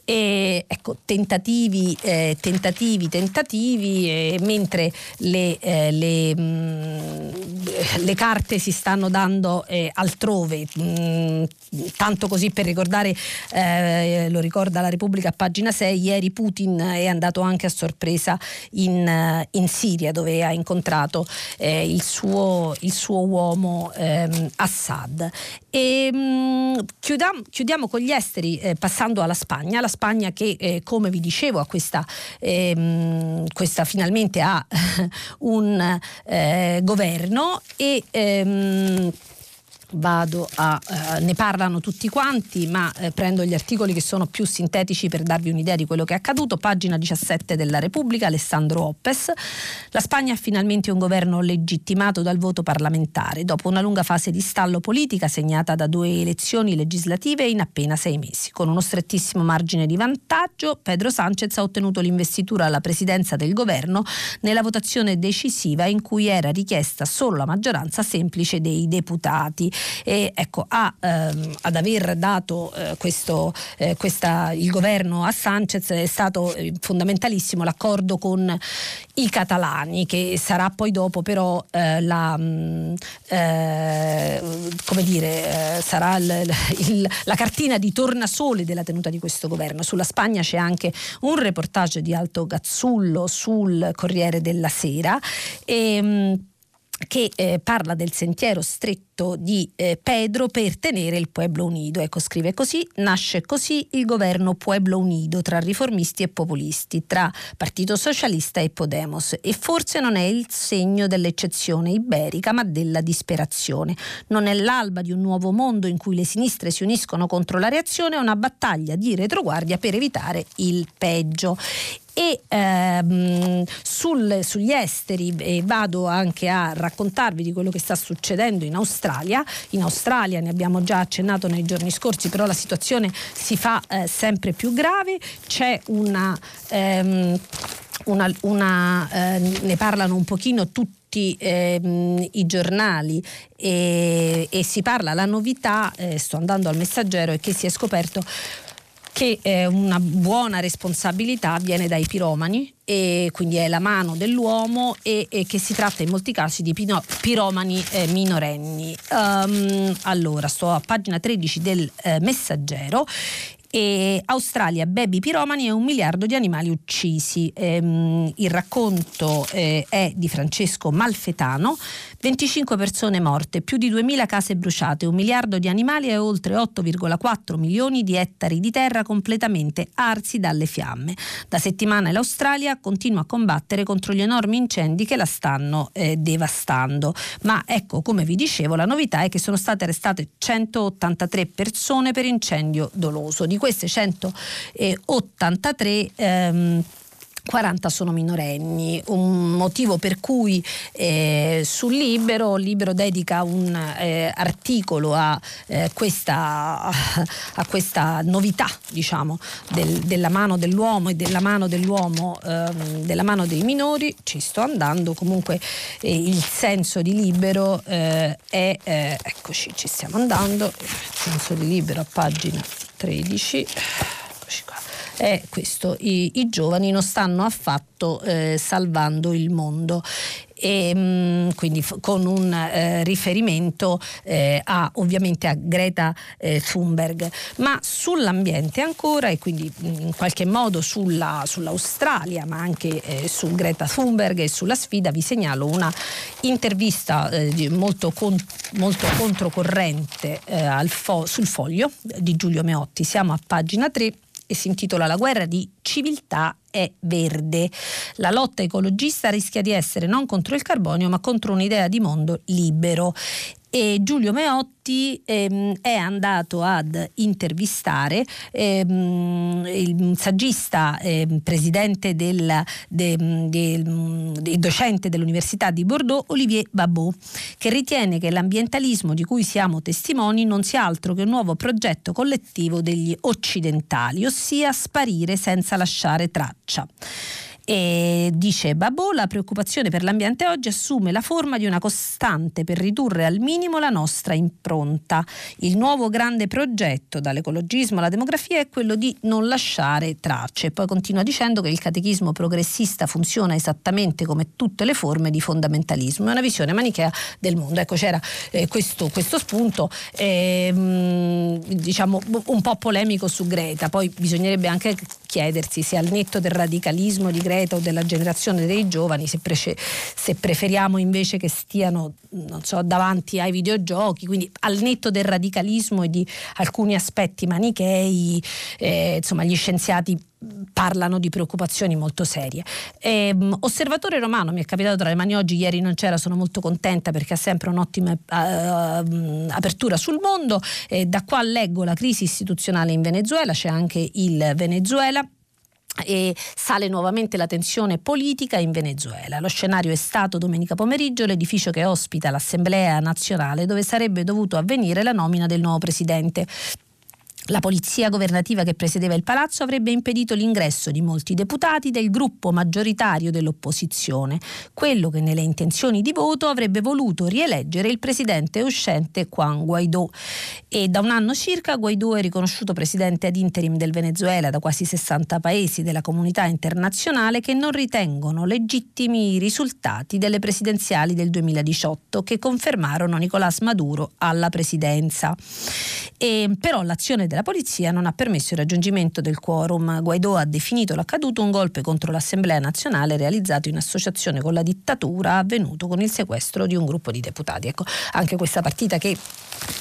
E, ecco, tentativi, eh, tentativi, tentativi, eh, mentre le, eh, le, mh, mm, le, carte si stanno dando eh, altrove, mh, mm, tanto così per ricordare, eh, lo ricorda la Repubblica a pagina 6, ieri Putin è andato anche a sorpresa in, in Siria dove ha incontrato il suo il suo uomo ehm, Assad. E, mh, chiudiamo, chiudiamo, con gli esteri eh, passando alla Spagna, la Spagna che eh, come vi dicevo questa, ehm, questa finalmente ha un eh, governo e ehm, vado a eh, ne parlano tutti quanti ma eh, prendo gli articoli che sono più sintetici per darvi un'idea di quello che è accaduto. Pagina 17 della Repubblica Alessandro Oppes. La Spagna ha finalmente un governo legittimato dal voto parlamentare. Dopo una lunga fase di stallo politica segnata da due elezioni legislative in appena sei mesi con uno strettissimo margine di vantaggio Pedro Sanchez ha ottenuto l'investitura alla presidenza del governo nella votazione decisiva in cui era richiesta solo la maggioranza semplice dei deputati e ecco, a, ehm, ad aver dato eh, questo, eh, questa, il governo a Sanchez è stato eh, fondamentalissimo l'accordo con i catalani che sarà poi dopo però eh, la, mm, eh, come dire, eh, sarà il, il, la cartina di tornasole della tenuta di questo governo. Sulla Spagna c'è anche un reportage di Alto Gazzullo sul Corriere della Sera. E, mh, mm, che eh, parla del sentiero stretto di eh, Pedro per tenere il Pueblo Unido. Ecco, scrive così, nasce così il governo Pueblo Unido tra riformisti e populisti, tra Partito Socialista e Podemos e forse non è il segno dell'eccezione iberica ma della disperazione. Non è l'alba di un nuovo mondo in cui le sinistre si uniscono contro la reazione, è una battaglia di retroguardia per evitare il peggio e ehm, sul, sugli esteri eh, vado anche a raccontarvi di quello che sta succedendo in Australia. In Australia ne abbiamo già accennato nei giorni scorsi, però la situazione si fa eh, sempre più grave. C'è una, ehm, una, una eh, ne parlano un pochino tutti ehm, i giornali e, e, si parla, la novità, eh, sto andando al messaggero, è che si è scoperto che eh, una buona responsabilità viene dai piromani e quindi è la mano dell'uomo e, e che si tratta in molti casi di pino, piromani eh, minorenni. Um, allora, sto a pagina 13 del eh, messaggero e Australia, baby piromani e un miliardo di animali uccisi. Ehm, il racconto eh, è di Francesco Malfetano, 25 persone morte, più di 2000 case bruciate, un miliardo di animali e oltre 8,4 milioni di ettari di terra completamente arsi dalle fiamme. Da settimane l'Australia continua a combattere contro gli enormi incendi che la stanno eh, devastando. Ma ecco, come vi dicevo, la novità è che sono state arrestate 183 persone per incendio doloso. Di queste 183 ehm, 40 sono minorenni, un motivo per cui eh, sul Libero, Libero dedica un eh, articolo a, eh, questa, a, questa, novità diciamo, del, della mano dell'uomo e della mano dell'uomo, ehm, della mano dei minori, ci sto andando, comunque eh, il senso di Libero eh, è, eh, eccoci ci stiamo andando, il senso di Libero a pagina 13 è questo, i, i giovani non stanno affatto eh, salvando il mondo. E mh, mm, quindi f- con un eh, riferimento eh, a, ovviamente a Greta eh, Thunberg, ma sull'ambiente ancora e quindi mm, in qualche modo sulla, sull'Australia, ma anche eh, su Greta Thunberg e sulla sfida vi segnalo una intervista eh, molto, con, molto controcorrente eh, fo- sul foglio di Giulio Meotti, siamo a pagina 3 e si intitola La guerra di civiltà è verde. La lotta ecologista rischia di essere non contro il carbonio ma contro un'idea di mondo libero e Giulio Meotti ehm, è andato ad intervistare ehm, il saggista ehm, presidente del, de, de, de, docente dell'Università di Bordeaux Olivier Babot che ritiene che l'ambientalismo di cui siamo testimoni non sia altro che un nuovo progetto collettivo degli occidentali ossia sparire senza lasciare traccia. E dice Babò, la preoccupazione per l'ambiente oggi assume la forma di una costante per ridurre al minimo la nostra impronta. Il nuovo grande progetto dall'ecologismo alla demografia è quello di non lasciare tracce. Poi continua dicendo che il catechismo progressista funziona esattamente come tutte le forme di fondamentalismo, è una visione manichea del mondo. Ecco, c'era eh, questo, questo, spunto, eh, diciamo un po' polemico su Greta, poi bisognerebbe anche chiedersi se al netto del radicalismo di Greta o della generazione dei giovani, se, pre- se preferiamo invece che stiano so, davanti ai videogiochi, quindi al netto del radicalismo e di alcuni aspetti manichei, eh, insomma gli scienziati parlano di preoccupazioni molto serie. Eh, osservatore romano, mi è capitato tra le mani oggi, ieri non c'era, sono molto contenta perché ha sempre un'ottima uh, apertura sul mondo. Eh, da qua leggo la crisi istituzionale in Venezuela, c'è anche il Venezuela e sale nuovamente la tensione politica in Venezuela. Lo scenario è stato domenica pomeriggio l'edificio che ospita l'Assemblea nazionale dove sarebbe dovuto avvenire la nomina del nuovo presidente. La polizia governativa che presiedeva il palazzo avrebbe impedito l'ingresso di molti deputati del gruppo maggioritario dell'opposizione, quello che nelle intenzioni di voto avrebbe voluto rieleggere il presidente uscente Juan Guaidó. E da un anno circa Guaidó è riconosciuto presidente ad interim del Venezuela da quasi 60 paesi della comunità internazionale che non ritengono legittimi i risultati delle presidenziali del 2018 che confermarono Nicolás Maduro alla presidenza. E però l'azione della polizia non ha permesso il raggiungimento del quorum. Guaidó ha definito l'accaduto un golpe contro l'Assemblea nazionale realizzato in associazione con la dittatura avvenuto con il sequestro di un gruppo di deputati. Ecco, anche questa partita che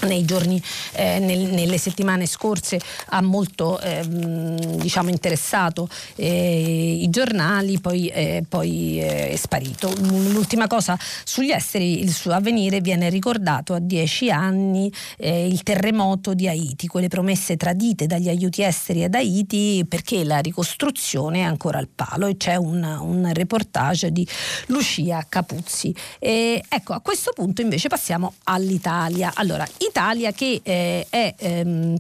nei giorni, eh, nel, nelle settimane scorse ha molto eh, diciamo interessato eh, i giornali, poi, eh, poi eh, è sparito. L'ultima cosa sugli esteri, il suo avvenire viene ricordato a dieci anni eh, il terremoto di Haiti, quelle promesse tradite dagli aiuti esteri ad Haiti perché la ricostruzione è ancora al palo e c'è un, un reportage di Lucia Capuzzi. E, ecco, a questo punto invece passiamo all'Italia. Allora, Italia che eh, è ehm,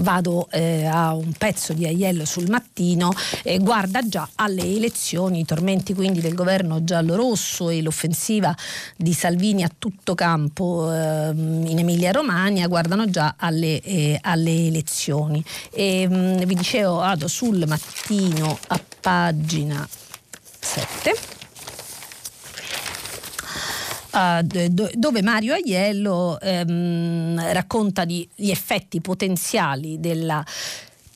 vado eh, a un pezzo di Aiello sul mattino, eh, guarda già alle elezioni, i tormenti quindi del governo giallo-rosso e l'offensiva di Salvini a tutto campo eh, in Emilia-Romagna, guardano già alle, eh, alle elezioni. E, mh, mm, vi dicevo, vado sul mattino a pagina 7 uh, dove Mario Aiello ehm, racconta gli effetti potenziali della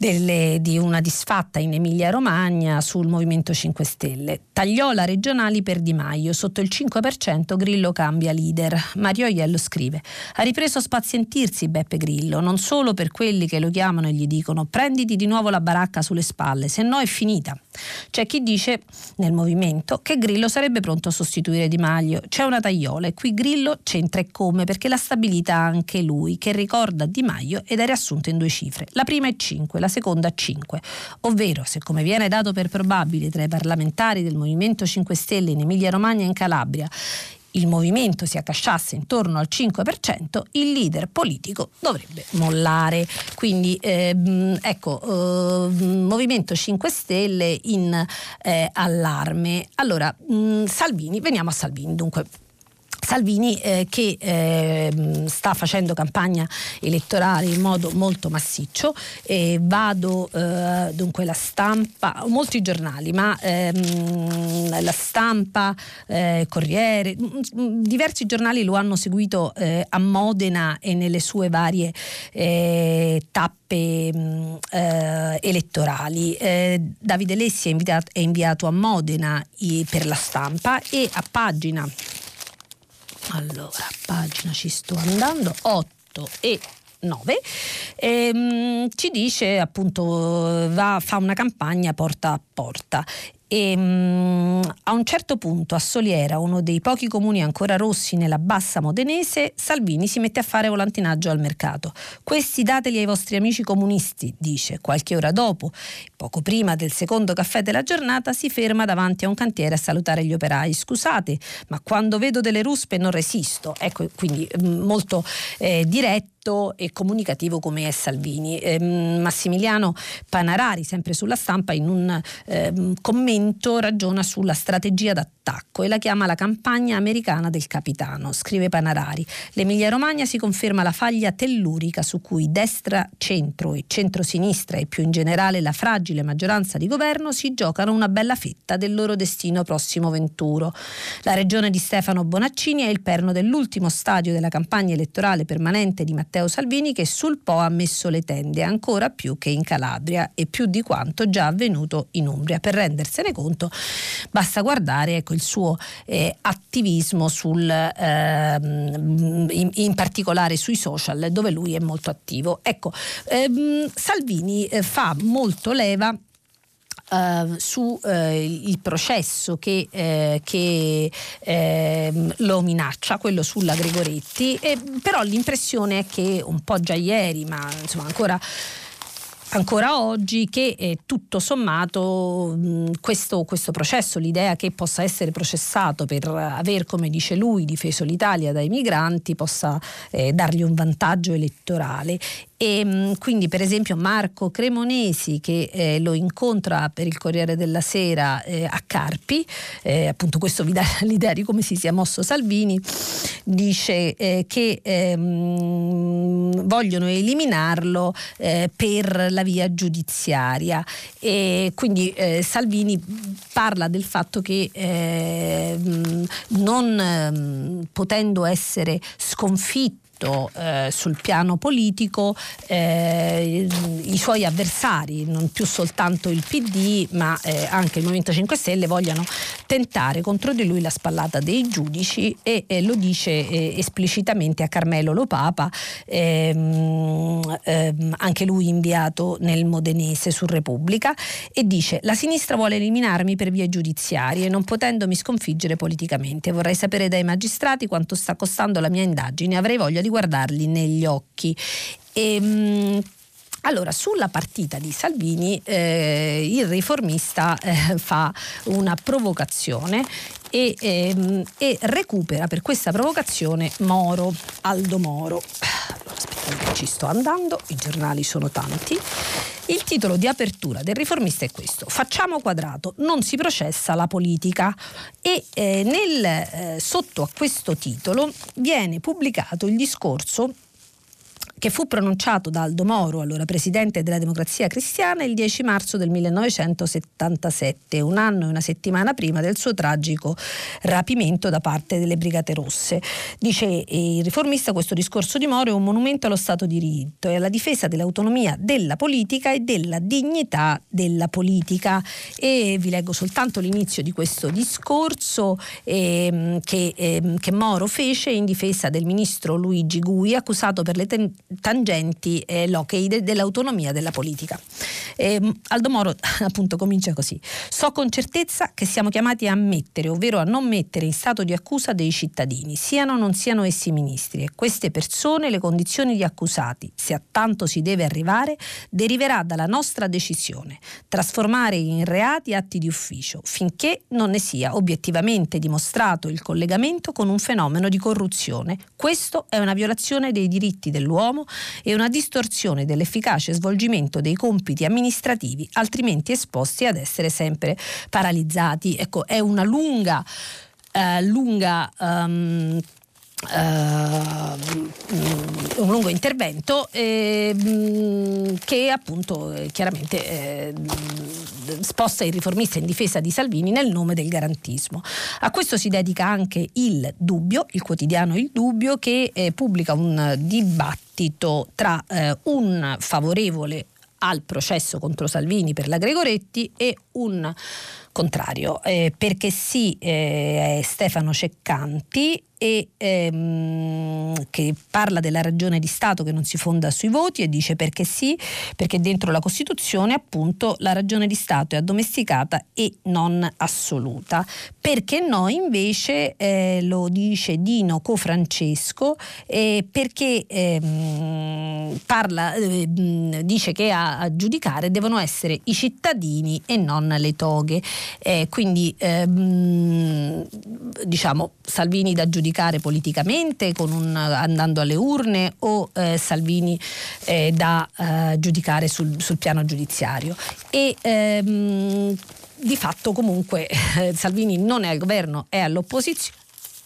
delle, di una disfatta in Emilia-Romagna sul Movimento 5 Stelle. Tagliola regionali per Di Maio, sotto il 5% Grillo cambia leader. Mario Iello scrive: Ha ripreso a spazientirsi Beppe Grillo, non solo per quelli che lo chiamano e gli dicono prenditi di nuovo la baracca sulle spalle, se no è finita. C'è chi dice nel movimento che Grillo sarebbe pronto a sostituire Di Maio. C'è una tagliola e qui Grillo c'entra e come perché la stabilità anche lui, che ricorda Di Maio ed è riassunto in due cifre. La prima è 5, la seconda 5, ovvero se come viene dato per probabile tra i parlamentari del Movimento 5 Stelle in Emilia-Romagna e in Calabria il movimento si accasciasse intorno al 5%, il leader politico dovrebbe mollare. Quindi ehm, ecco, eh, Movimento 5 Stelle in eh, allarme. Allora, mh, Salvini, veniamo a Salvini. Dunque, Salvini eh, che eh, sta facendo campagna elettorale in modo molto massiccio e vado eh, dunque la stampa, molti giornali, ma ehm, la stampa, eh, Corriere, diversi giornali lo hanno seguito eh, a Modena e nelle sue varie eh, tappe mh, elettorali. Davide Lessi è, invitato, è inviato a Modena per la stampa e a pagina allora, pagina ci sto andando, 8 e 9, ehm, ci dice appunto va, fa una campagna porta a porta e um, a un certo punto a Soliera, uno dei pochi comuni ancora rossi nella bassa modenese, Salvini si mette a fare volantinaggio al mercato. Questi dateli ai vostri amici comunisti, dice. Qualche ora dopo, poco prima del secondo caffè della giornata, si ferma davanti a un cantiere a salutare gli operai. Scusate, ma quando vedo delle ruspe non resisto. Ecco, quindi molto eh, diretto e comunicativo come è Salvini. Eh, Massimiliano Panarari, sempre sulla stampa, in un eh, commento ragiona sulla strategia d'attacco e la chiama la campagna americana del capitano. Scrive Panarari. L'Emilia Romagna si conferma la faglia tellurica su cui destra, centro e centro-sinistra e più in generale la fragile maggioranza di governo si giocano una bella fetta del loro destino prossimo venturo. La regione di Stefano Bonaccini è il perno dell'ultimo stadio della campagna elettorale permanente di Matteo Salvini che sul Po ha messo le tende ancora più che in Calabria e più di quanto già avvenuto in Umbria. Per rendersene conto basta guardare ecco, il suo eh, attivismo sul, eh, in, in, particolare sui social dove lui è molto attivo. Ecco, ehm, Salvini eh, fa molto leva uh, su uh, il processo che, uh, che ehm, lo minaccia, quello sulla Gregoretti, e, però l'impressione è che un po' già ieri, ma insomma ancora ancora oggi che eh, tutto sommato mh, questo, questo, processo, l'idea che possa essere processato per aver, come dice lui, difeso l'Italia dai migranti, possa eh, dargli un vantaggio elettorale e ehm, quindi per esempio Marco Cremonesi che eh, lo incontra per il Corriere della Sera eh, a Carpi, eh, appunto questo vi dà l'idea di come si sia mosso Salvini, dice eh, che ehm, vogliono eliminarlo eh, per la via giudiziaria. E quindi eh, Salvini parla del fatto che non ehm, potendo essere sconfitto soprattutto eh, sul piano politico eh, i suoi avversari, non più soltanto il PD ma eh, anche il Movimento 5 Stelle, vogliano tentare contro di lui la spallata dei giudici e lo dice eh, esplicitamente a Carmelo Lopapa, ehm, ehm, anche lui inviato nel Modenese su Repubblica, e dice la sinistra vuole eliminarmi per vie giudiziarie, non potendomi sconfiggere politicamente. Vorrei sapere dai magistrati quanto sta costando la mia indagine, avrei voglia di guardarli negli occhi. E, ehm, allora, sulla partita di Salvini eh, il riformista eh, fa una provocazione e, ehm, e, recupera per questa provocazione Moro, Aldo Moro. Allora, aspettate, ci sto andando, i giornali sono tanti. Il titolo di apertura del riformista è questo: Facciamo quadrato, non si processa la politica. E eh, nel, eh, sotto a questo titolo viene pubblicato il discorso che fu pronunciato da Aldo Moro, allora presidente della Democrazia Cristiana, il 10 marzo del 1977, un anno e una settimana prima del suo tragico rapimento da parte delle Brigate Rosse. Dice il riformista questo discorso di Moro è un monumento allo Stato di diritto e alla difesa dell'autonomia della politica e della dignità della politica. E vi leggo soltanto l'inizio di questo discorso eh, che, eh, che Moro fece in difesa del ministro Luigi Gui, accusato per le ten- tangenti eh, lochei dell'autonomia della politica. Eh, Aldo Moro appunto comincia così. So con certezza che siamo chiamati a mettere, ovvero a non mettere in stato di accusa dei cittadini, siano o non siano essi ministri, e queste persone le condizioni di accusati, se a tanto si deve arrivare, deriverà dalla nostra decisione, trasformare in reati atti di ufficio, finché non ne sia obiettivamente dimostrato il collegamento con un fenomeno di corruzione. Questo è una violazione dei diritti dell'uomo e una distorsione dell'efficace svolgimento dei compiti amministrativi, altrimenti esposti ad essere sempre paralizzati. Ecco, è una lunga, eh, lunga um, Uh, un lungo intervento eh, che appunto eh, chiaramente eh, sposta il riformista in difesa di Salvini nel nome del garantismo. A questo si dedica anche il Dubbio, il quotidiano Il Dubbio, che eh, pubblica un dibattito tra eh, un favorevole al processo contro Salvini per la Gregoretti e un contrario, eh, perché sì eh, Stefano Ceccanti e ehm, che parla della ragione di Stato che non si fonda sui voti e dice perché sì, perché dentro la Costituzione appunto la ragione di Stato è addomesticata e non assoluta. Perché no invece eh, lo dice Dino Cofrancesco eh, perché ehm, parla, eh, dice che a, a, giudicare devono essere i cittadini e non le toghe. Eh, quindi ehm, diciamo Salvini da giudicare giudicare politicamente un, andando alle urne o eh, Salvini eh, da eh, giudicare sul, sul, piano giudiziario. E, ehm, di fatto comunque Salvini non è al governo, è all'opposizione.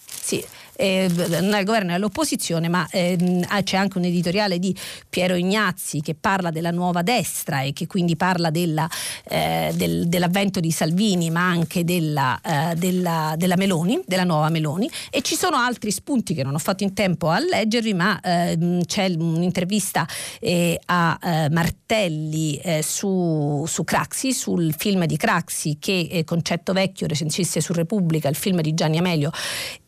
Sì, eh, non al governo, è all'opposizione, ma ehm, c'è anche un editoriale di Piero Ignazzi che parla della nuova destra e che quindi parla della, eh, del, dell'avvento di Salvini, ma anche della, eh, della, della, Meloni, della nuova Meloni. E ci sono altri spunti che non ho fatto in tempo a leggervi, ma ehm, c'è un'intervista eh, a eh, Martelli eh, su, su Craxi, sul film di Craxi che Concetto Vecchio recensisse su Repubblica, il film di Gianni Amelio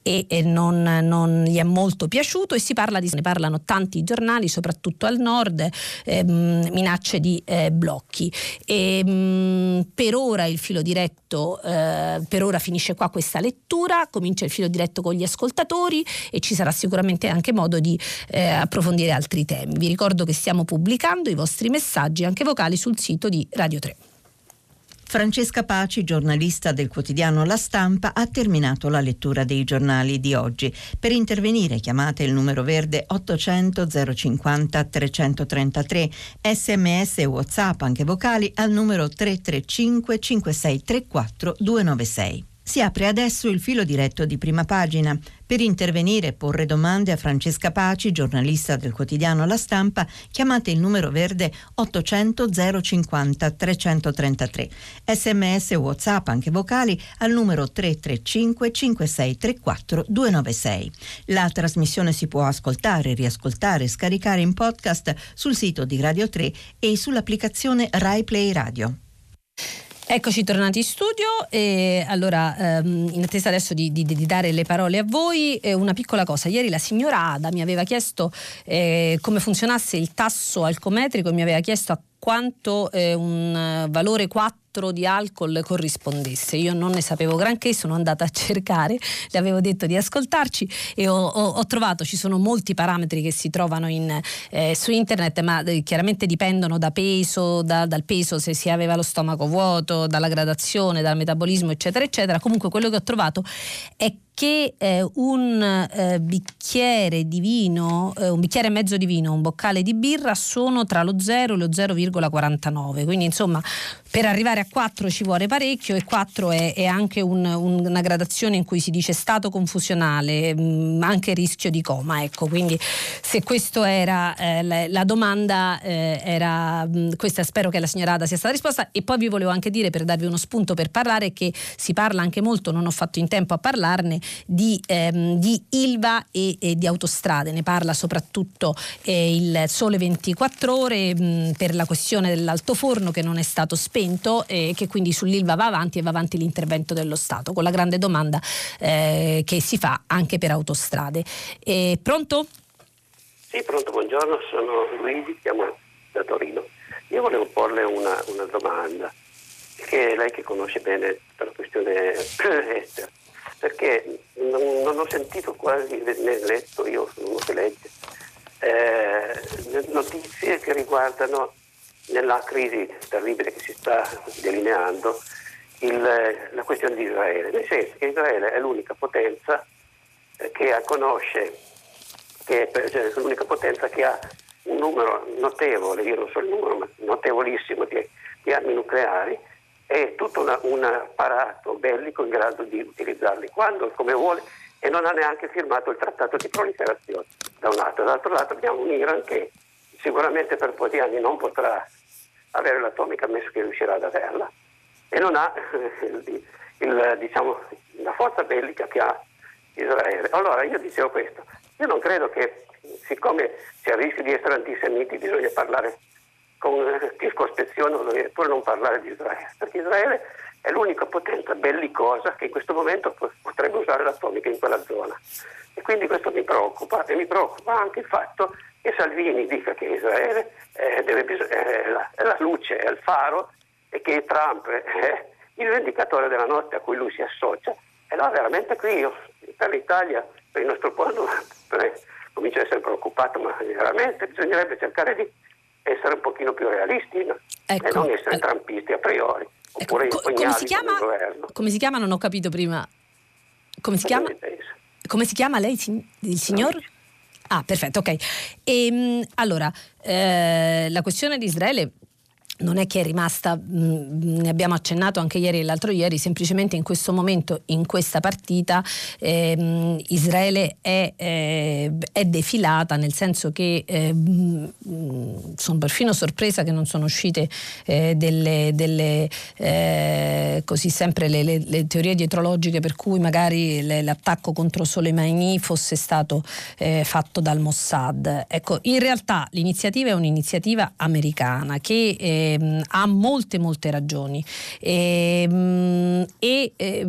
e, e non, non, gli è molto piaciuto e si parla di, ne parlano tanti giornali, soprattutto al nord, ehm, minacce di eh, blocchi. E, mh, mm, per ora il filo diretto, eh, per ora finisce qua questa lettura, comincia il filo diretto con gli ascoltatori e ci sarà sicuramente anche modo di eh, approfondire altri temi. Vi ricordo che stiamo pubblicando i vostri messaggi anche vocali sul sito di Radio 3. Francesca Paci, giornalista del quotidiano La Stampa, ha terminato la lettura dei giornali di oggi. Per intervenire chiamate il numero verde 800 050 333, sms e whatsapp anche vocali al numero 335 5634 296. Si apre adesso il filo diretto di prima pagina. Per intervenire e porre domande a Francesca Paci, giornalista del quotidiano La Stampa, chiamate il numero verde 800 050 333. Sms WhatsApp anche vocali al numero 335 5634 296. La trasmissione si può ascoltare, riascoltare e scaricare in podcast sul sito di Radio 3 e sull'applicazione Rai Play Radio. Eccoci tornati in studio e allora ehm, in attesa adesso di, di, di, dare le parole a voi, eh, una piccola cosa. Ieri la signora Ada mi aveva chiesto eh, come funzionasse il tasso alcometrico e mi aveva chiesto a quanto eh, un valore 4 di alcol corrispondesse. Io non ne sapevo granché, sono andata a cercare, le avevo detto di ascoltarci e ho, ho, ho trovato, ci sono molti parametri che si trovano in, eh, su internet, ma eh, chiaramente dipendono da peso, da, dal peso se si aveva lo stomaco vuoto, dalla gradazione, dal metabolismo, eccetera, eccetera. Comunque quello che ho trovato è che eh, un eh, bicchiere di vino, eh, un bicchiere e mezzo di vino, un boccale di birra sono tra lo 0 e lo 0,49. Quindi insomma per arrivare a 4 ci vuole parecchio e 4 è, è anche un, un, una gradazione in cui si dice stato confusionale, mh, mm, anche rischio di coma. Ecco, quindi se questa era eh, la, domanda, eh, era mh, mm, questa spero che la signora Ada sia stata risposta. E poi vi volevo anche dire per darvi uno spunto per parlare che si parla anche molto, non ho fatto in tempo a parlarne, di, ehm, di Ilva e, e, di autostrade. Ne parla soprattutto eh, il Sole 24 Ore mh, per la questione dell'altoforno che non è stato spento e che quindi sull'Ilva va avanti e va avanti l'intervento dello Stato, con la grande domanda eh, che si fa anche per autostrade. E, pronto? Sì, pronto, buongiorno, sono Luigi, chiamo da Torino. Io volevo porle una, una domanda, che lei che conosce bene la questione estera perché non, non ho sentito quasi né letto, io sono uno che legge, eh, notizie che riguardano nella crisi terribile che si sta delineando il, la questione di Israele, nel senso che Israele è l'unica potenza eh, che conosce, che cioè, l'unica potenza che ha un numero notevole, io non so il numero, ma notevolissimo di, di armi nucleari è tutto una, un apparato bellico in grado di utilizzarli quando e come vuole e non ha neanche firmato il trattato di proliferazione da un lato. Dall'altro lato abbiamo un Iran che sicuramente per un po' di anni non potrà avere l'atomica, ammesso che riuscirà ad averla, e non ha il, diciamo, la forza bellica che ha Israele. Allora io dicevo questo, io non credo che siccome c'è il rischio di essere antisemiti bisogna parlare con circospezione o addirittura non parlare di Israele, perché Israele è l'unica potenza bellicosa che in questo momento potrebbe usare l'atomica in quella zona. E quindi questo mi preoccupa e mi preoccupa anche il fatto che Salvini dica che Israele è, deve, è, la, è la luce, è il faro e che Trump è il vendicatore della notte a cui lui si associa. E allora veramente qui io, per l'Italia, per il nostro popolo, comincio a essere preoccupato, ma veramente bisognerebbe cercare di essere un pochino più realisti no? ecco, e non essere ecco. trampisti a priori. Ecco, co- come, si chiama, come si chiama? Non ho capito prima. Come si chiama? Come si chiama lei, il signor? Ah, perfetto, ok. E, ehm, allora, eh, la questione di Israele non è che è rimasta, ne abbiamo accennato anche ieri e l'altro ieri, semplicemente in questo momento, in questa partita, ehm, Israele è, eh, è, defilata, nel senso che eh, sono perfino sorpresa che non sono uscite eh, delle, delle eh, così sempre le, le, le, teorie dietrologiche per cui magari le, l'attacco contro Soleimani fosse stato eh, fatto dal Mossad. Ecco, in realtà l'iniziativa è un'iniziativa americana che eh, eh, ha molte molte ragioni. E, ehm, e eh,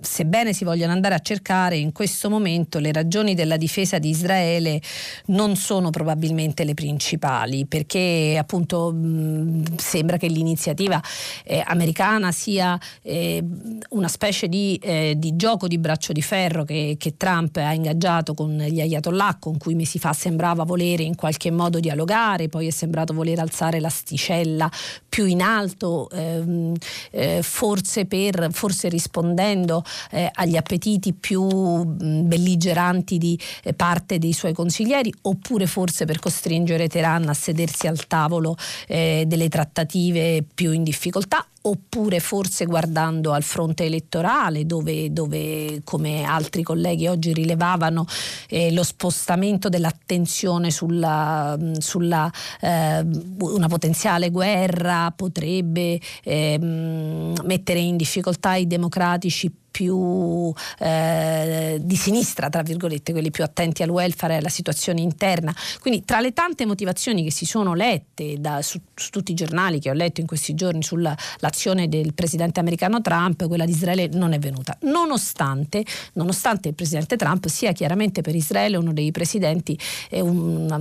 sebbene si vogliano andare a cercare in questo momento le ragioni della difesa di Israele non sono probabilmente le principali perché appunto mh, sembra che l'iniziativa eh, americana sia eh, una specie di, eh, di, gioco di braccio di ferro che, che Trump ha ingaggiato con gli ayatollah con cui mesi fa sembrava volere in qualche modo dialogare poi è sembrato voler alzare l'asticella più in alto ehm, eh, forse, per, forse rispondendo eh, agli appetiti più mh, belligeranti di eh, parte dei suoi consiglieri oppure forse per costringere Teheran a sedersi al tavolo eh, delle trattative più in difficoltà oppure forse guardando al fronte elettorale dove, dove come altri colleghi oggi rilevavano eh, lo spostamento dell'attenzione sulla, sulla eh, una potenziale guerra potrebbe eh, mettere in difficoltà i democratici più eh, di sinistra, tra virgolette, quelli più attenti al welfare e alla situazione interna. Quindi tra le tante motivazioni che si sono lette da, su, su, tutti i giornali che ho letto in questi giorni sull'azione del presidente americano Trump, quella di Israele non è venuta. Nonostante, nonostante il presidente Trump sia chiaramente per Israele uno dei presidenti, eh, una,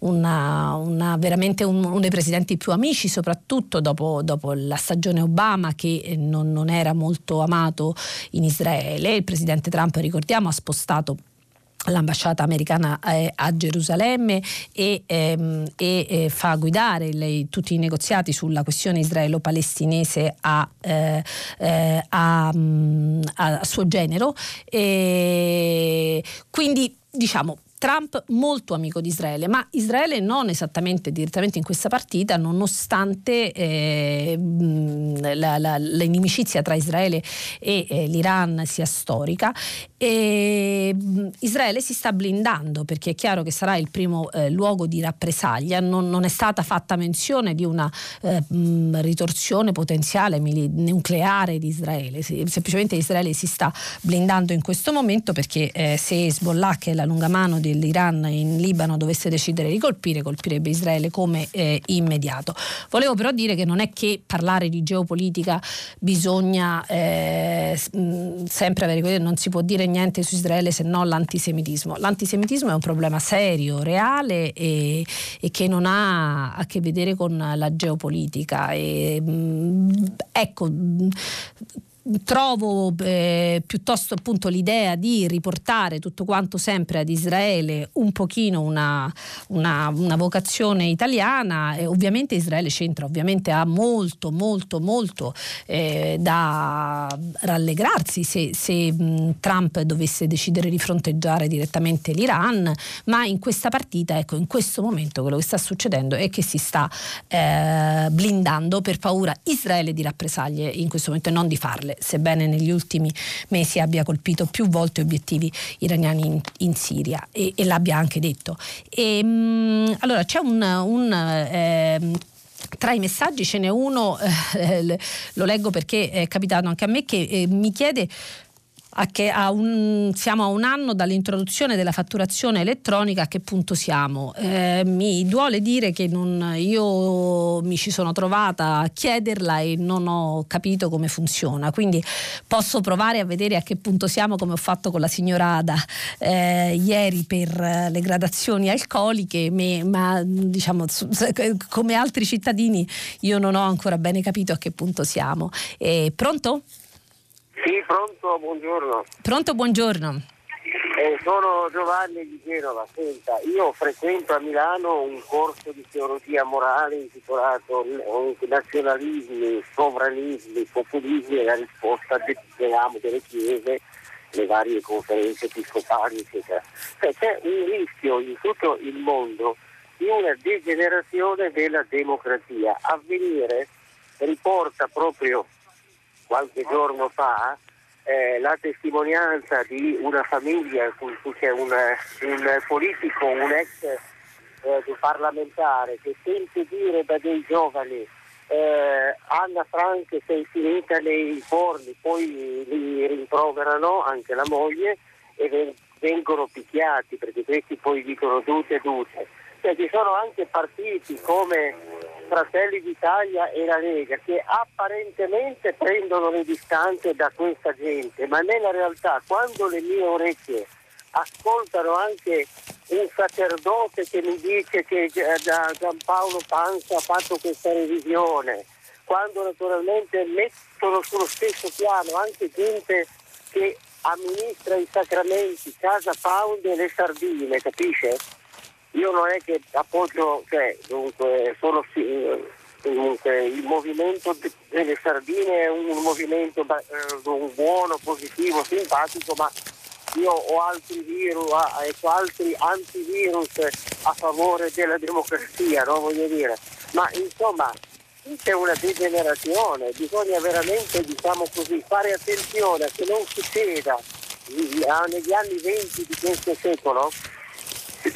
una, una, veramente uno dei presidenti più amici, soprattutto dopo, dopo la stagione Obama che non, non era molto amato in Israele. Il presidente Trump, ricordiamo, ha spostato l'ambasciata americana eh, a Gerusalemme e, ehm, e eh, fa guidare lei, tutti i negoziati sulla questione israelo-palestinese a, eh, eh a, mm, a, a suo genero. E quindi diciamo Trump molto amico di Israele, ma Israele non esattamente direttamente in questa partita, nonostante eh, l'inimicizia tra Israele e eh, l'Iran sia storica. E, Israele si sta blindando perché è chiaro che sarà il primo eh, luogo di rappresaglia, non, non, è stata fatta menzione di una eh, ritorsione potenziale mili- nucleare di Israele, semplicemente Israele si sta blindando in questo momento perché eh, se Hezbollah, che è la lunga mano di dell'Iran in Libano dovesse decidere di colpire, colpirebbe Israele come eh, immediato. Volevo però dire che non è che parlare di geopolitica bisogna eh, sempre avere, non si può dire niente su Israele se non l'antisemitismo. L'antisemitismo è un problema serio, reale e, e che non ha a che vedere con la geopolitica. E, mh, ecco, trovo eh, piuttosto appunto l'idea di riportare tutto quanto sempre ad Israele un pochino una, una, una vocazione italiana. E ovviamente Israele c'entra, ovviamente ha molto molto molto eh, da rallegrarsi se, se mh, Trump dovesse decidere di fronteggiare direttamente l'Iran, ma in questa partita, ecco, in questo momento quello che sta succedendo è che si sta eh, blindando per paura Israele di rappresaglie in questo momento e non di farle sebbene negli ultimi mesi abbia colpito più volte obiettivi iraniani in, in Siria e, e, l'abbia anche detto. E, mh, mm, allora c'è un, un eh, tra i messaggi ce n'è uno, eh, lo leggo perché è capitato anche a me, che eh, mi chiede a che a un, siamo a un anno dall'introduzione della fatturazione elettronica, a che punto siamo? Eh, mi duole dire che non, io mi ci sono trovata a chiederla e non ho capito come funziona, quindi posso provare a vedere a che punto siamo come ho fatto con la signora Ada eh, ieri per le gradazioni alcoliche, me, ma diciamo come altri cittadini io non ho ancora bene capito a che punto siamo. Eh, pronto? Sì, pronto, buongiorno. Pronto, buongiorno. Eh, sono Giovanni di Genova. Senta, io frequento a Milano un corso di teologia morale intitolato Nazionalismi, Sovranismi, Populismi e la risposta dell'amo delle chiese, le varie conferenze episcopali, eccetera. Cioè, c'è un rischio in tutto il mondo di una degenerazione della democrazia. Avvenire riporta proprio qualche giorno fa eh, la testimonianza di una famiglia in cui c'è un, un politico, un ex eh, parlamentare che sente dire da dei giovani eh, Anna Frank sei finita nei forni, poi li rimproverano anche la moglie e vengono picchiati perché questi poi dicono dute dute. Cioè, ci sono anche partiti come Fratelli d'Italia e la Lega che apparentemente prendono le distanze da questa gente, ma nella realtà quando le mie orecchie ascoltano anche un sacerdote che mi dice che Giampaolo Panza ha fatto questa revisione, quando naturalmente mettono sullo stesso piano anche gente che amministra i sacramenti, Casa Pound e le sardine, capisce? Io non è che appoggio, cioè, dunque, solo comunque il movimento delle sardine è un movimento eh, buono, positivo, simpatico, ma io ho altri virus, altri antivirus a favore della democrazia, no? voglio dire. Ma insomma c'è una degenerazione, bisogna veramente diciamo così, fare attenzione a che non succeda negli anni 20 di questo secolo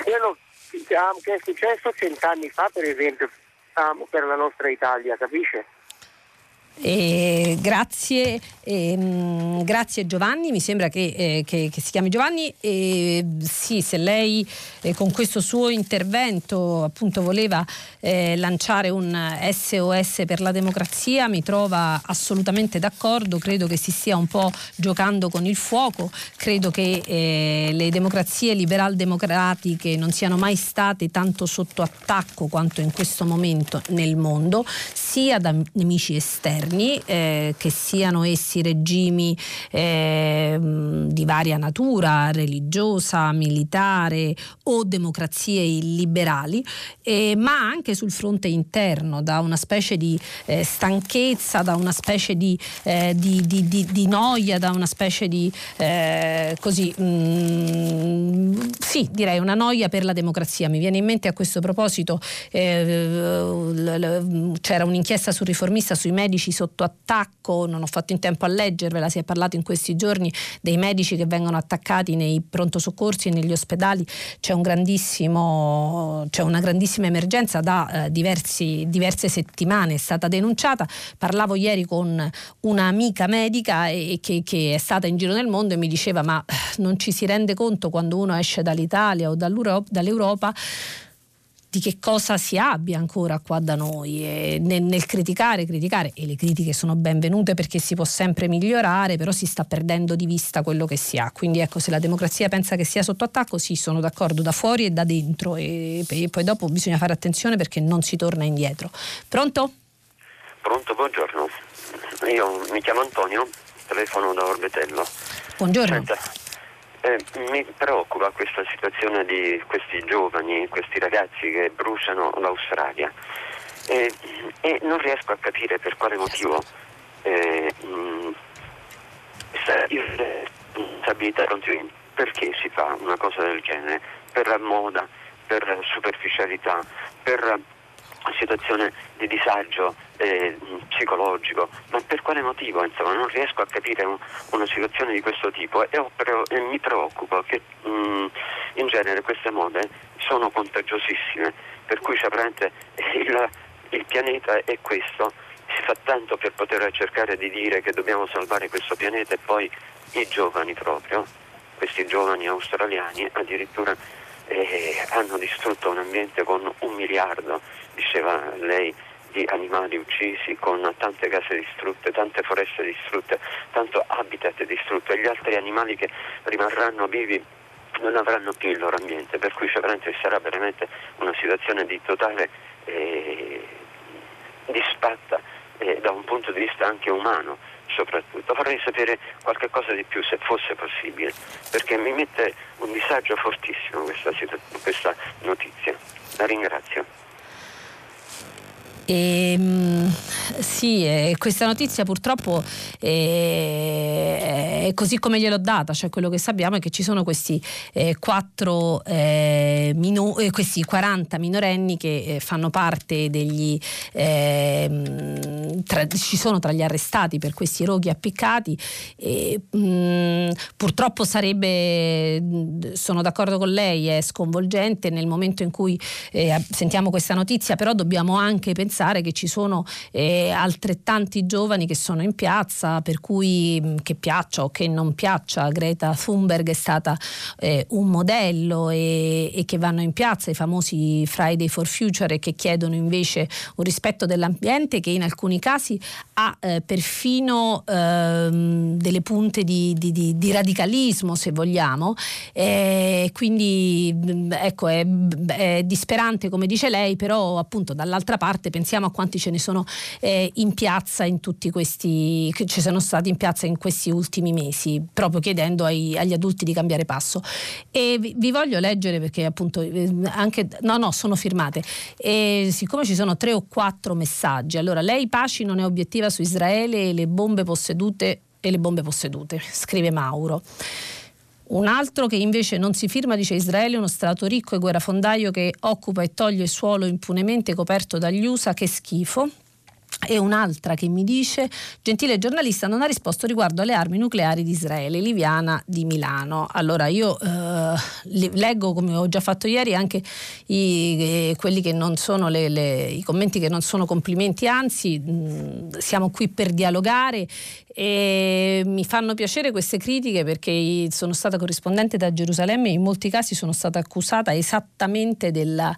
quello che è successo cent'anni fa per esempio per la nostra Italia, capisce? Eh, grazie, eh, grazie Giovanni, mi sembra che, eh, che, che si chiami Giovanni. sì, se lei eh, con questo suo intervento appunto voleva eh, lanciare un SOS per la democrazia, mi trova assolutamente d'accordo, credo che si stia un po' giocando con il fuoco, credo che eh, le democrazie liberal democratiche non siano mai state tanto sotto attacco quanto in questo momento nel mondo, sia da nemici esterni governi, eh, che siano essi regimi eh, di varia natura, religiosa, militare o democrazie illiberali, eh, ma anche sul fronte interno, da una specie di eh, stanchezza, da una specie di, eh, di, di, di, noia, da una specie di eh, così, mh, mm, sì, direi una noia per la democrazia. Mi viene in mente a questo proposito c'era un'inchiesta sul riformista sui medici sotto attacco, non ho fatto in tempo a leggervela, si è parlato in questi giorni dei medici che vengono attaccati nei pronto soccorsi e negli ospedali, c'è, un c'è una grandissima emergenza da eh, diversi, diverse settimane, è stata denunciata, parlavo ieri con un'amica medica e, che, che è stata in giro nel mondo e mi diceva ma eh, non ci si rende conto quando uno esce dall'Italia o dall'Europa di che cosa si abbia ancora qua da noi nel, nel, criticare, criticare e le critiche sono benvenute perché si può sempre migliorare, però si sta perdendo di vista quello che si ha. Quindi ecco, se la democrazia pensa che sia sotto attacco, sì, sono d'accordo da fuori e da dentro e, e poi dopo bisogna fare attenzione perché non si torna indietro. Pronto? Pronto, buongiorno. Io mi chiamo Antonio, telefono da Orbetello. Buongiorno. Senta, eh, mi preoccupa questa situazione di questi giovani, questi ragazzi che bruciano l'Australia eh, e non riesco a capire per quale motivo eh, questa irresponsabilità continua. Perché si fa una cosa del genere? Per la moda, per superficialità, per situazione di disagio eh, psicologico, ma per quale motivo? Insomma, non riesco a capire un, una situazione di questo tipo? E, però, e mi preoccupo che mh, mm, in genere queste mode sono contagiosissime, per cui il, il pianeta è questo, si fa tanto per poter cercare di dire che dobbiamo salvare questo pianeta e poi i giovani proprio, questi giovani australiani addirittura eh, hanno distrutto un ambiente con un miliardo, diceva lei, di animali uccisi, con tante case distrutte, tante foreste distrutte, tanto habitat distrutto e gli altri animali che rimarranno vivi non avranno più il loro ambiente, per cui sarà veramente una situazione di totale eh, disfatta eh, da un punto di vista anche umano soprattutto. Vorrei sapere qualche cosa di più se fosse possibile, perché mi mette un disagio fortissimo questa, questa notizia. La ringrazio. E, ehm, sì, eh, questa notizia purtroppo è, è, così come gliel'ho data, cioè quello che sappiamo è che ci sono questi, eh, quattro, eh, minu- eh, questi 40 minorenni che eh, fanno parte degli... Ehm, tra, ci sono tra gli arrestati per questi roghi appiccati. E, mh, mm, purtroppo sarebbe, sono d'accordo con lei, è sconvolgente nel momento in cui eh, sentiamo questa notizia, però dobbiamo anche pensare pensare che ci sono eh, altrettanti giovani che sono in piazza, per cui mm, che piaccia o che non piaccia, Greta Thunberg è stata eh, un modello e, e, che vanno in piazza, i famosi Friday for Future, che chiedono invece un rispetto dell'ambiente che in alcuni casi ha eh, perfino ehm, delle punte di, di, di, di, radicalismo, se vogliamo. Eh, quindi mm, ecco, è, è disperante come dice lei, però appunto dall'altra parte pensiamo a quanti ce ne sono eh, in piazza in tutti questi, che ci sono stati in piazza in questi ultimi mesi, proprio chiedendo ai, agli adulti di cambiare passo. E vi, vi voglio leggere perché appunto eh, anche, no no, sono firmate. E siccome ci sono tre o quattro messaggi, allora lei Paci non è obiettiva su Israele e le bombe possedute e le bombe possedute, scrive Mauro. Un altro che invece non si firma dice Israele è uno stato ricco e guerrafondaio che occupa e toglie il suolo impunemente coperto dagli USA, che schifo. E un'altra che mi dice gentile giornalista non ha risposto riguardo alle armi nucleari di Israele Liviana di Milano. Allora io eh, leggo come ho già fatto ieri anche i, eh, che le, le, i commenti che non sono complimenti anzi mh, siamo qui per dialogare e mi fanno piacere queste critiche perché sono stata corrispondente da Gerusalemme e in molti casi sono stata accusata esattamente della,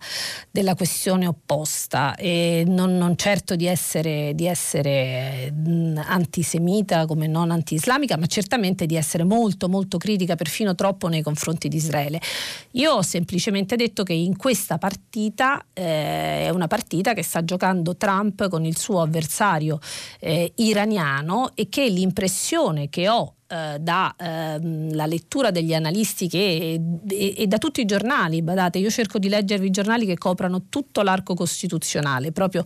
della questione opposta e non, non certo di essere, di essere antisemita come non anti-islamica, ma certamente di essere molto molto critica, perfino troppo nei confronti di Israele. Io ho semplicemente detto che in questa partita eh, è una partita che sta giocando Trump con il suo avversario eh, iraniano e che l'impressione che ho eh, dalla ehm, lettura degli analisti che, e, e, da tutti i giornali, badate, io cerco di leggervi i giornali che coprano tutto l'arco costituzionale, proprio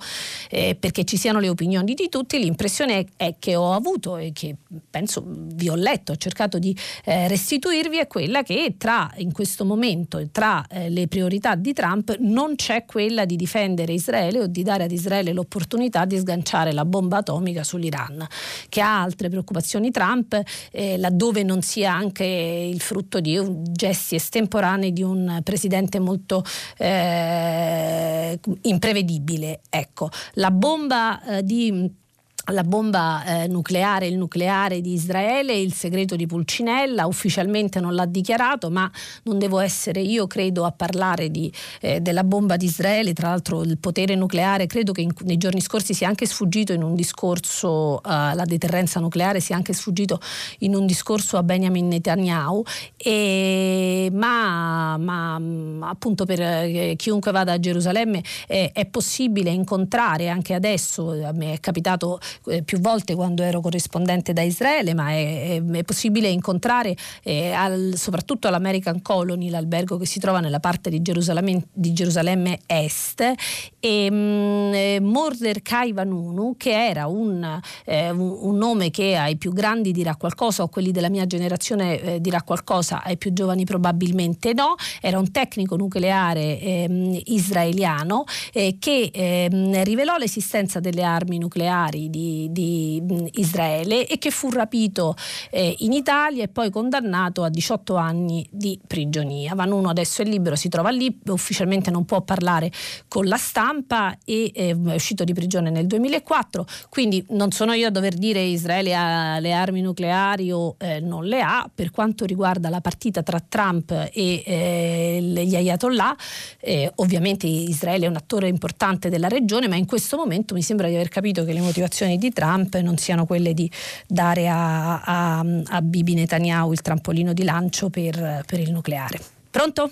eh, perché ci siano le opinioni di tutti, l'impressione è, è, che ho avuto e che penso vi ho letto, ho cercato di eh, restituirvi, è quella che tra, in questo momento, tra eh, le priorità di Trump non c'è quella di difendere Israele o di dare ad Israele l'opportunità di sganciare la bomba atomica sull'Iran, che ha altre preoccupazioni. Trump eh, laddove non sia anche il frutto di gesti estemporanei di un presidente molto eh, imprevedibile. Ecco, la bomba eh, di la bomba eh, nucleare, il nucleare di Israele, il segreto di Pulcinella, ufficialmente non l'ha dichiarato, ma non devo essere io, credo, a parlare di, eh, della bomba di Israele, tra l'altro il potere nucleare, credo che in, nei giorni scorsi sia anche sfuggito in un discorso, eh, la deterrenza nucleare sia anche sfuggito in un discorso a Benjamin Netanyahu, e, ma, ma, appunto per eh, chiunque vada a Gerusalemme eh, è possibile incontrare anche adesso, a me è capitato eh, più volte quando ero corrispondente da Israele, ma è, è possibile incontrare eh, al, soprattutto all'American Colony, l'albergo che si trova nella parte di Gerusalemme, di Gerusalemme Est, e mh, mm, eh, Mordecai Vanunu, che era un, eh, un, nome che ai più grandi dirà qualcosa, o quelli della mia generazione eh, dirà qualcosa, ai più giovani probabilmente no, era un tecnico nucleare ehm, israeliano eh, che ehm, rivelò l'esistenza delle armi nucleari di di, Israele e che fu rapito eh, in Italia e poi condannato a 18 anni di prigionia. Vanuno adesso è libero, si trova lì, ufficialmente non può parlare con la stampa e eh, è uscito di prigione nel 2004, quindi non sono io a dover dire Israele ha le armi nucleari o eh, non le ha. Per quanto riguarda la partita tra Trump e eh, gli ayatollah, eh, ovviamente Israele è un attore importante della regione, ma in questo momento mi sembra di aver capito che le motivazioni di Trump non siano quelle di dare a, a, a Bibi Netanyahu il trampolino di lancio per, per il nucleare. Pronto?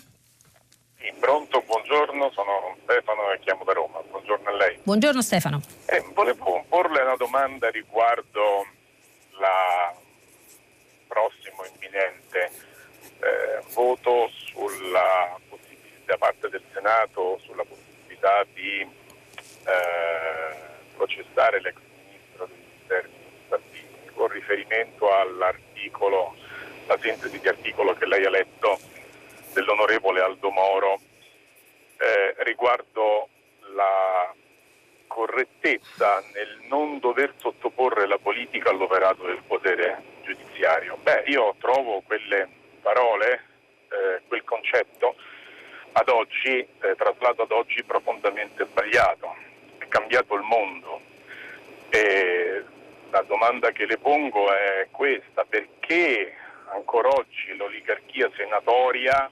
Sì, pronto, buongiorno, sono Stefano e chiamo da Roma. Buongiorno a lei. Buongiorno Stefano. Eh, volevo porle una domanda riguardo la prossimo imminente eh, voto sulla da parte del Senato sulla possibilità di eh, processare l'ex con riferimento all'articolo, la sintesi di articolo che lei ha letto dell'onorevole Aldo Moro eh, riguardo la correttezza nel non dover sottoporre la politica all'operato del potere giudiziario. Beh, io trovo quelle parole, eh, quel concetto ad oggi, eh, traslato ad oggi profondamente sbagliato. È cambiato il mondo, E la domanda che le pongo è questa, perché ancora oggi l'oligarchia senatoria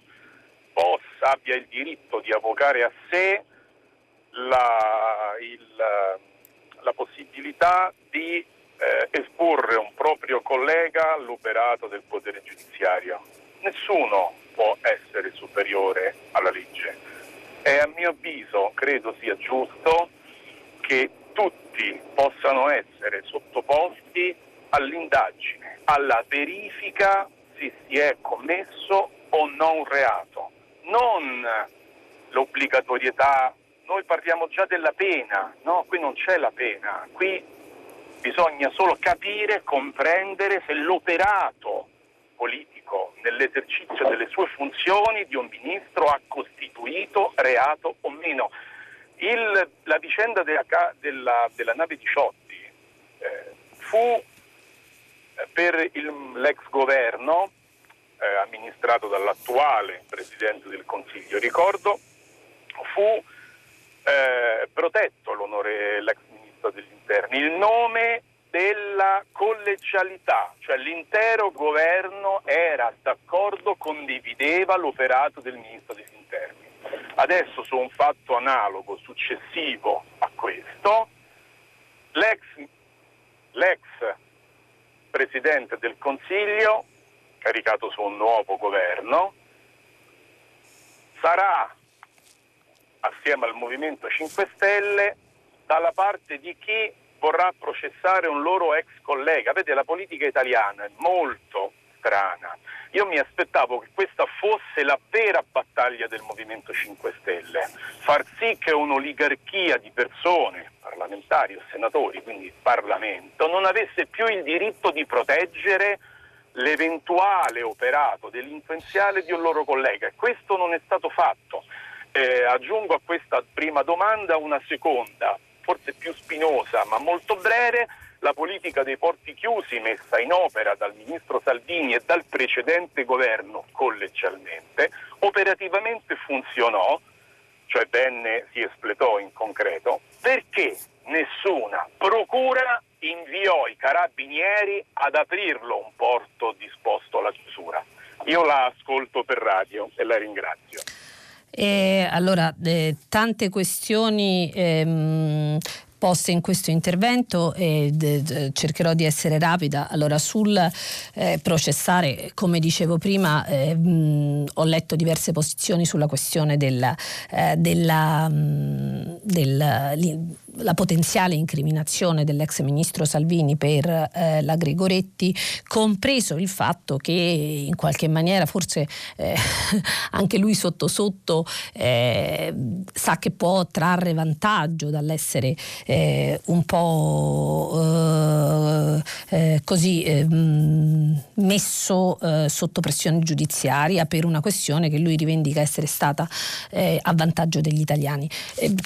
possa, abbia il diritto di avvocare a sé la, il, la possibilità di eh, esporre un proprio collega all'operato del potere giudiziario. Nessuno può essere superiore alla legge e a mio avviso credo sia giusto che tutti possano essere sottoposti all'indagine, alla verifica se si è commesso o no un reato, non l'obbligatorietà. Noi parliamo già della pena, no? Qui non c'è la pena, qui bisogna solo capire, comprendere se l'operato politico nell'esercizio delle sue funzioni di un ministro ha costituito reato o meno. Il, la vicenda della, della, della nave Ciotti eh, fu eh, per il, l'ex governo eh, amministrato dall'attuale Presidente del Consiglio, ricordo, fu eh, protetto l'onore, l'ex Ministro degli Interni, il nome della collegialità, cioè l'intero governo era d'accordo, condivideva l'operato del Ministro degli Interni. Adesso su un fatto analogo, successivo a questo, l'ex, l'ex Presidente del Consiglio, caricato su un nuovo governo, sarà, assieme al Movimento 5 Stelle, dalla parte di chi vorrà processare un loro ex collega. Vede, la politica italiana è molto strana. Io mi aspettavo che questa fosse la vera battaglia del Movimento 5 Stelle, far sì che un'oligarchia di persone, parlamentari o senatori, quindi Parlamento, non avesse più il diritto di proteggere l'eventuale operato delinquenziale di un loro collega e questo non è stato fatto. Eh, aggiungo a questa prima domanda una seconda, forse più spinosa ma molto breve la politica dei porti chiusi messa in opera dal ministro Salvini e dal precedente governo collegialmente, operativamente funzionò, cioè venne, si espletò in concreto, perché nessuna procura inviò i carabinieri ad aprirlo un porto disposto alla chiusura. Io la ascolto per radio e la ringrazio. E allora, eh, tante questioni ehm, poste in questo intervento e d- d- cercherò di essere rapida. Allora, sul eh, processare, come dicevo prima, eh, mh, ho letto diverse posizioni sulla questione della, eh, della, mh, della la potenziale incriminazione dell'ex ministro Salvini per eh, la Gregoretti, compreso il fatto che in qualche maniera forse eh, anche lui sotto sotto eh, sa che può trarre vantaggio dall'essere eh, un po' eh, eh, così messo sotto pressione giudiziaria per una questione che lui rivendica essere stata a vantaggio degli italiani.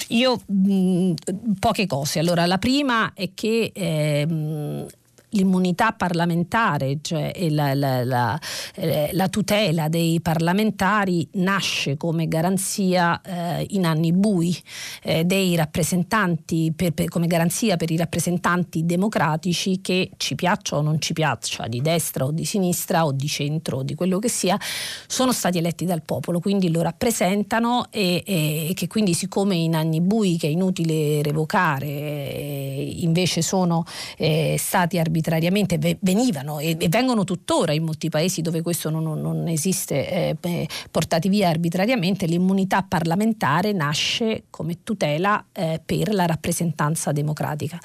io mh, poche cose. Allora, la prima è che ehm, l'immunità parlamentare, cioè la, la, la, eh, la, tutela dei parlamentari nasce come garanzia eh, in anni bui eh, dei rappresentanti, per, per, come garanzia per i rappresentanti democratici che ci piaccia o non ci piaccia, di destra o di sinistra o di centro o di quello che sia, sono stati eletti dal popolo, quindi lo rappresentano e, e che quindi siccome in anni bui che è inutile revocare eh, invece sono eh, stati arbitrati arbitrariamente venivano e, vengono tuttora in molti paesi dove questo non, non esiste eh, portati via arbitrariamente, l'immunità parlamentare nasce come tutela eh, per la rappresentanza democratica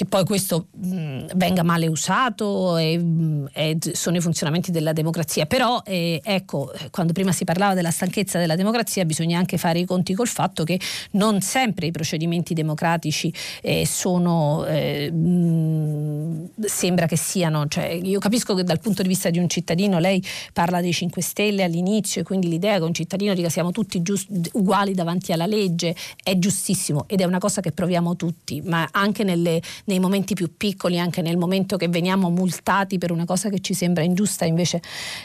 che poi questo mh, venga male usato e, mh, e, sono i funzionamenti della democrazia. Però eh, ecco, quando prima si parlava della stanchezza della democrazia, bisogna anche fare i conti col fatto che non sempre i procedimenti democratici eh, sono eh, mh, sembra che siano, cioè, io capisco che dal punto di vista di un cittadino lei parla dei 5 Stelle all'inizio e quindi l'idea che un cittadino dica siamo tutti giust- uguali davanti alla legge è giustissimo ed è una cosa che proviamo tutti, ma anche nelle nei momenti più piccoli, anche nel momento che veniamo multati per una cosa che ci sembra ingiusta, invece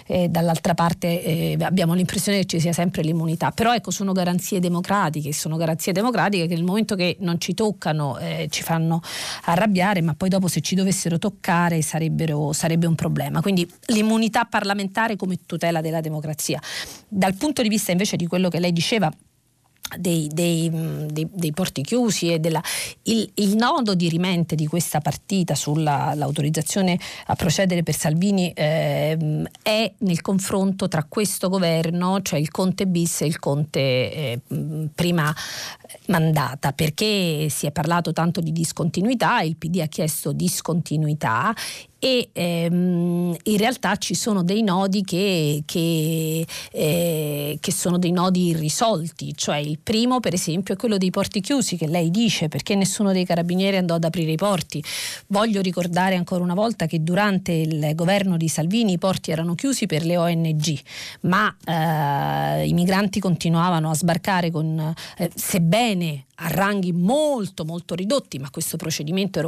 eh, dall'altra parte eh, abbiamo l'impressione che ci sia sempre l'immunità. Però ecco, sono garanzie democratiche, sono garanzie democratiche che nel momento che non ci toccano eh, ci fanno arrabbiare, ma poi dopo se ci dovessero toccare sarebbe un problema. Quindi l'immunità parlamentare come tutela della democrazia. Dal punto di vista invece di quello che lei diceva, dei, dei, dei, dei, porti chiusi e della, il, il, nodo dirimente di questa partita sull'autorizzazione a procedere per Salvini eh, è nel confronto tra questo governo, cioè il Conte bis e il Conte eh, prima mandata, perché si è parlato tanto di discontinuità, il PD ha chiesto discontinuità e ehm, in realtà ci sono dei nodi che, che, eh, che, sono dei nodi irrisolti, cioè il primo per esempio è quello dei porti chiusi che lei dice perché nessuno dei carabinieri andò ad aprire i porti. Voglio ricordare ancora una volta che durante il governo di Salvini i porti erano chiusi per le ONG, ma eh, i migranti continuavano a sbarcare con, eh, sebbene a ranghi molto molto ridotti, ma questo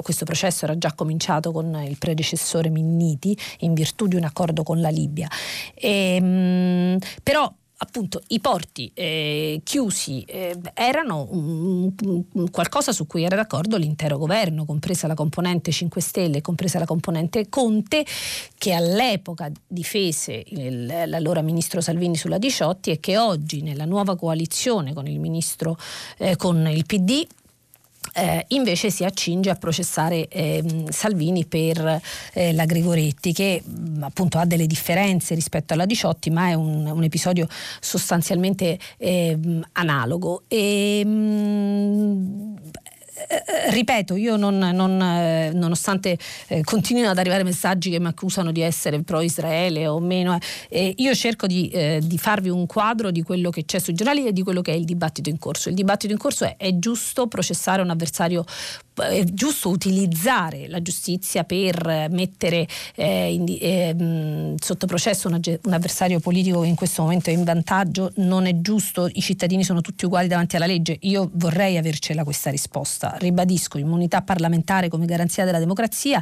questo processo era già cominciato con il predecessore Minniti in virtù di un accordo con la Libia. E, ehm, però appunto i porti eh, chiusi eh, erano un, un, qualcosa su cui era d'accordo l'intero governo, compresa la componente 5 Stelle, compresa la componente Conte, che all'epoca difese il, l'allora ministro Salvini sulla Diciotti e che oggi nella nuova coalizione con il ministro eh, con il PD eh, invece si accinge a processare eh, Salvini per eh, la Gregoretti che mh, appunto ha delle differenze rispetto alla Diciotti ma è un, un episodio sostanzialmente ehm, analogo. E, mh, eh, ripeto, io non, non, eh, nonostante eh, continuino ad arrivare messaggi che mi accusano di essere pro-Israele o meno, eh, io cerco di, di, farvi un quadro di quello che c'è sui giornali e di quello che è il dibattito in corso. Il dibattito in corso è, è giusto processare un avversario è giusto utilizzare la giustizia per mettere eh, in, eh, sotto processo una, un avversario politico che in questo momento è in vantaggio, non è giusto, i cittadini sono tutti uguali davanti alla legge. Io vorrei avercela questa risposta. Ribadisco, immunità parlamentare come garanzia della democrazia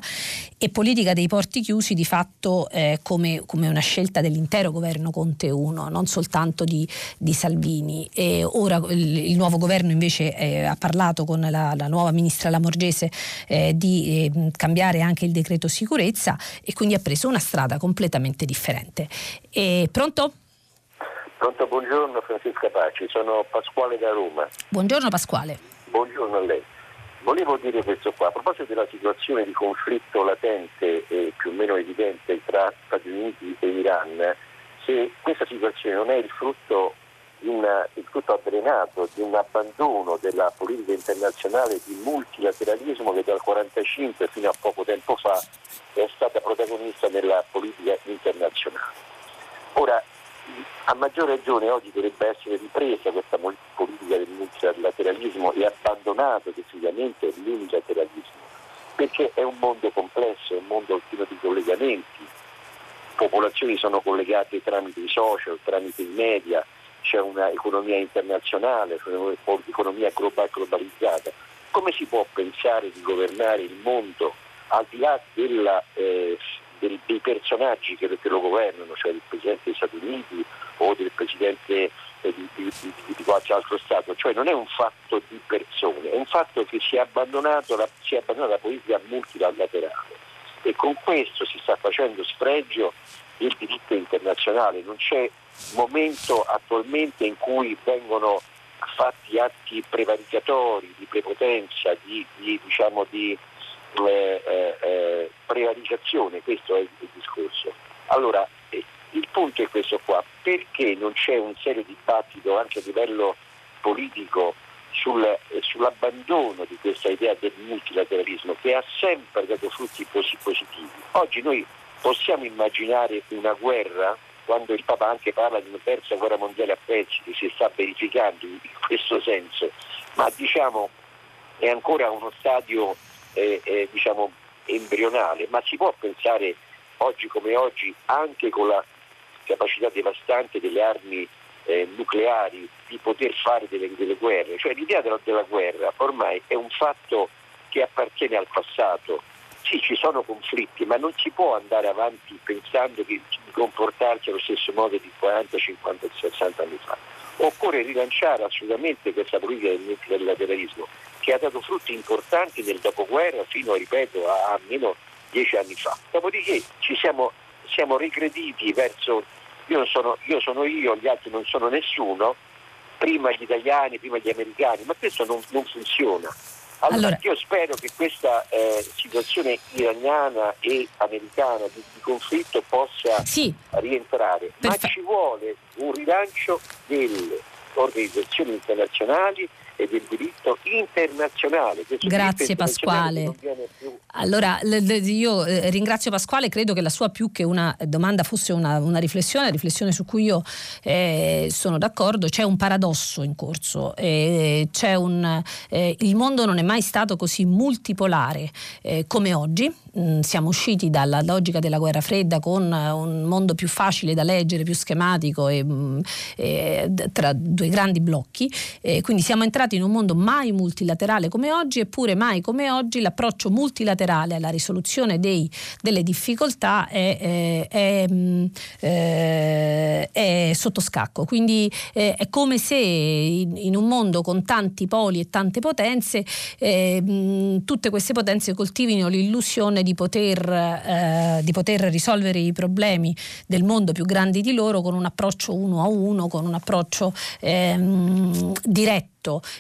e politica dei porti chiusi di fatto eh, come, come, una scelta dell'intero governo Conte 1, non soltanto di, di Salvini. E ora il, il, nuovo governo invece eh, ha parlato con la, la nuova ministra Lamorgese Morgese eh, di eh, cambiare anche il decreto sicurezza e quindi ha preso una strada completamente differente. E, pronto? Pronto, buongiorno Francesca Paci, sono Pasquale da Roma. Buongiorno Pasquale. Buongiorno a lei. Volevo dire questo qua, a proposito della situazione di conflitto latente e più o meno evidente tra Stati Uniti e Iran, se questa situazione non è il frutto di il tutto avvelenato di un abbandono della politica internazionale di multilateralismo che dal 1945 fino a poco tempo fa è stata protagonista nella politica internazionale. Ora, a maggior ragione oggi dovrebbe essere ripresa questa politica del multilateralismo e abbandonato decisamente l'unilateralismo, perché è un mondo complesso, è un mondo pieno di collegamenti, popolazioni sono collegate tramite i social, tramite i media, c'è un'economia internazionale, un'economia globalizzata. Come si può pensare di governare il mondo al di là della, eh, del, dei personaggi che, che, lo governano, cioè il Presidente degli Stati Uniti o del Presidente eh, di, di, di, di, qualche altro Stato? Cioè non è un fatto di persone, è un fatto che si è abbandonata la, la politica multilaterale e con questo si sta facendo sfregio del diritto internazionale. Non c'è momento attualmente in cui vengono fatti atti prevaricatori, di prepotenza, di, di, diciamo, di eh, eh, eh, prevaricazione, questo è il, il discorso. Allora, eh, il punto è questo qua, perché non c'è un serio dibattito anche a livello politico sul, eh, sull'abbandono di questa idea del multilateralismo che ha sempre dato frutti positivi? Oggi noi possiamo immaginare una guerra quando il Papa anche parla di una terza guerra mondiale a pezzi che si sta verificando in questo senso, ma diciamo è ancora uno stadio eh, eh, diciamo, embrionale, ma si può pensare oggi come oggi anche con la capacità devastante delle armi eh, nucleari di poter fare delle, delle, guerre, cioè l'idea della, della guerra ormai è un fatto che appartiene al passato. Sì, ci sono conflitti, ma non si può andare avanti pensando di comportarsi allo stesso modo di 40, 50, 60 anni fa. Occorre rilanciare assolutamente questa politica del multilateralismo che ha dato frutti importanti nel dopoguerra fino, ripeto, a almeno dieci anni fa. Dopodiché ci siamo, siamo regrediti verso io sono, io sono io, gli altri non sono nessuno, prima gli italiani, prima gli americani, ma questo non, non funziona. Allora, allora, io spero che questa eh, situazione iraniana e americana di, di conflitto possa sì. rientrare, ma ci vuole un rilancio delle organizzazioni internazionali e del diritto internazionale. Grazie Pasquale. Allora io eh, ringrazio Pasquale, credo che la sua più che una domanda fosse una, una riflessione, riflessione su cui io eh, sono d'accordo, c'è un paradosso in corso, eh, un, eh, il mondo non è mai stato così multipolare eh, come oggi, mm, siamo usciti dalla logica della guerra fredda con un mondo più facile da leggere, più schematico e, mm, tra due grandi blocchi, quindi siamo entrati entrati in un mondo mai multilaterale come oggi, eppure mai come oggi l'approccio multilaterale alla risoluzione dei, delle difficoltà è, è, è, mm, eh, è, sotto scacco. Quindi eh, è come se in, in, un mondo con tanti poli e tante potenze, eh, mm, tutte queste potenze coltivino l'illusione di poter, eh, di poter risolvere i problemi del mondo più grandi di loro con un approccio uno a uno, con un approccio ehm, diretto.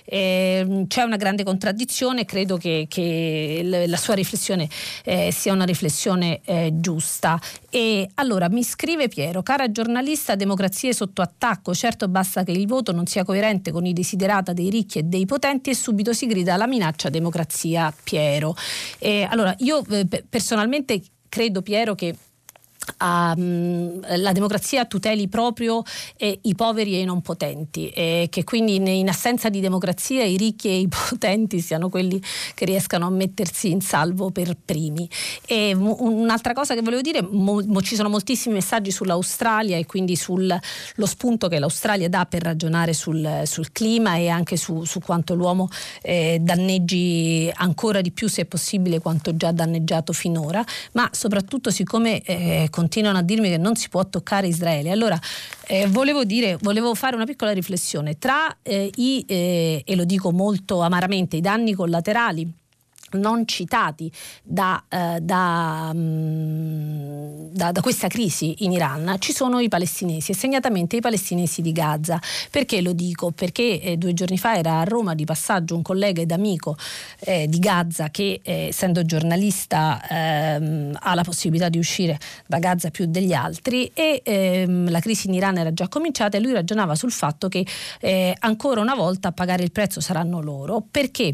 Eh, c'è una grande contraddizione, credo che, che la sua riflessione eh, sia una riflessione eh, giusta. E allora mi scrive Piero, cara giornalista, democrazie sotto attacco, certo basta che il voto non sia coerente con i desiderata dei ricchi e dei potenti e subito si grida la minaccia democrazia Piero. allora io eh, personalmente credo Piero che la democrazia tuteli proprio eh, i poveri e i non potenti e che quindi in assenza di democrazia i ricchi e i potenti siano quelli che riescano a mettersi in salvo per primi. E un'altra cosa che volevo dire, mo, mo ci sono moltissimi messaggi sull'Australia e quindi sullo spunto che l'Australia dà per ragionare sul, sul clima e anche su, su quanto l'uomo eh, danneggi ancora di più se possibile quanto già danneggiato finora, ma soprattutto siccome eh, continuano a dirmi che non si può toccare Israele. Allora, eh, volevo, dire, volevo fare una piccola riflessione tra eh, i, eh, e lo dico molto amaramente, i danni collaterali non citati da, eh, da, mm, da, da, questa crisi in Iran ci sono i palestinesi e segnatamente i palestinesi di Gaza. Perché lo dico? Perché eh, due giorni fa era a Roma di passaggio un collega ed amico eh, di Gaza che eh, essendo giornalista ehm, ha la possibilità di uscire da Gaza più degli altri e ehm, la crisi in Iran era già cominciata e lui ragionava sul fatto che eh, ancora una volta a pagare il prezzo saranno loro perché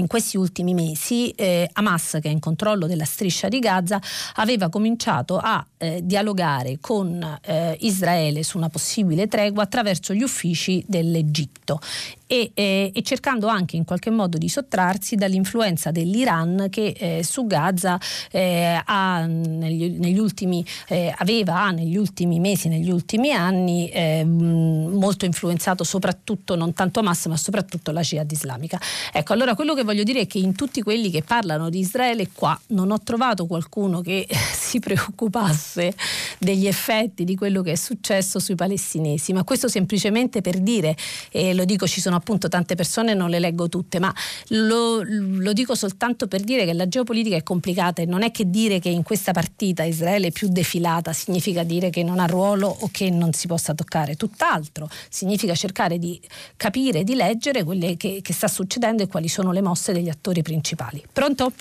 in questi ultimi mesi eh, Hamas, che è in controllo della striscia di Gaza, aveva cominciato a eh, dialogare con eh, Israele su una possibile tregua attraverso gli uffici dell'Egitto e, eh, e, cercando anche in qualche modo di sottrarsi dall'influenza dell'Iran che eh, su Gaza eh, ha negli, negli ultimi, eh, aveva negli ultimi mesi, negli ultimi anni ehm, molto influenzato soprattutto, non tanto Hamas ma soprattutto la Jihad islamica. Ecco, allora quello che voglio dire è che in tutti quelli che parlano di Israele qua non ho trovato qualcuno che si preoccupasse degli effetti di quello che è successo sui palestinesi, ma questo semplicemente per dire, e lo dico ci sono appunto tante persone, non le leggo tutte, ma lo, lo dico soltanto per dire che la geopolitica è complicata e non è che dire che in questa partita Israele è più defilata significa dire che non ha ruolo o che non si possa toccare, tutt'altro, significa cercare di capire, di leggere quello che, che sta succedendo e quali sono le mosse degli attori principali. Pronto?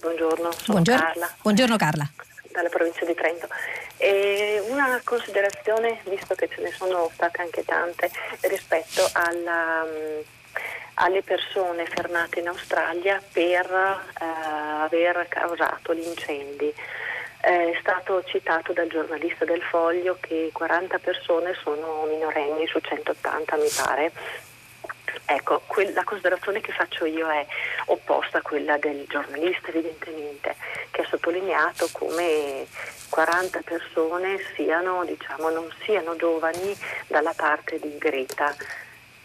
Buongiorno, sono Buongiorno. Carla. Buongiorno Carla. Dalla provincia di Trento. E una considerazione, visto che ce ne sono state anche tante, rispetto alla, um, alle persone fermate in Australia per uh, aver causato gli incendi. È stato citato dal giornalista del Foglio che 40 persone sono minorenni su 180 mi pare Ecco, la considerazione che faccio io è opposta a quella del giornalista evidentemente, che ha sottolineato come 40 persone siano, diciamo, non siano giovani dalla parte di Greta.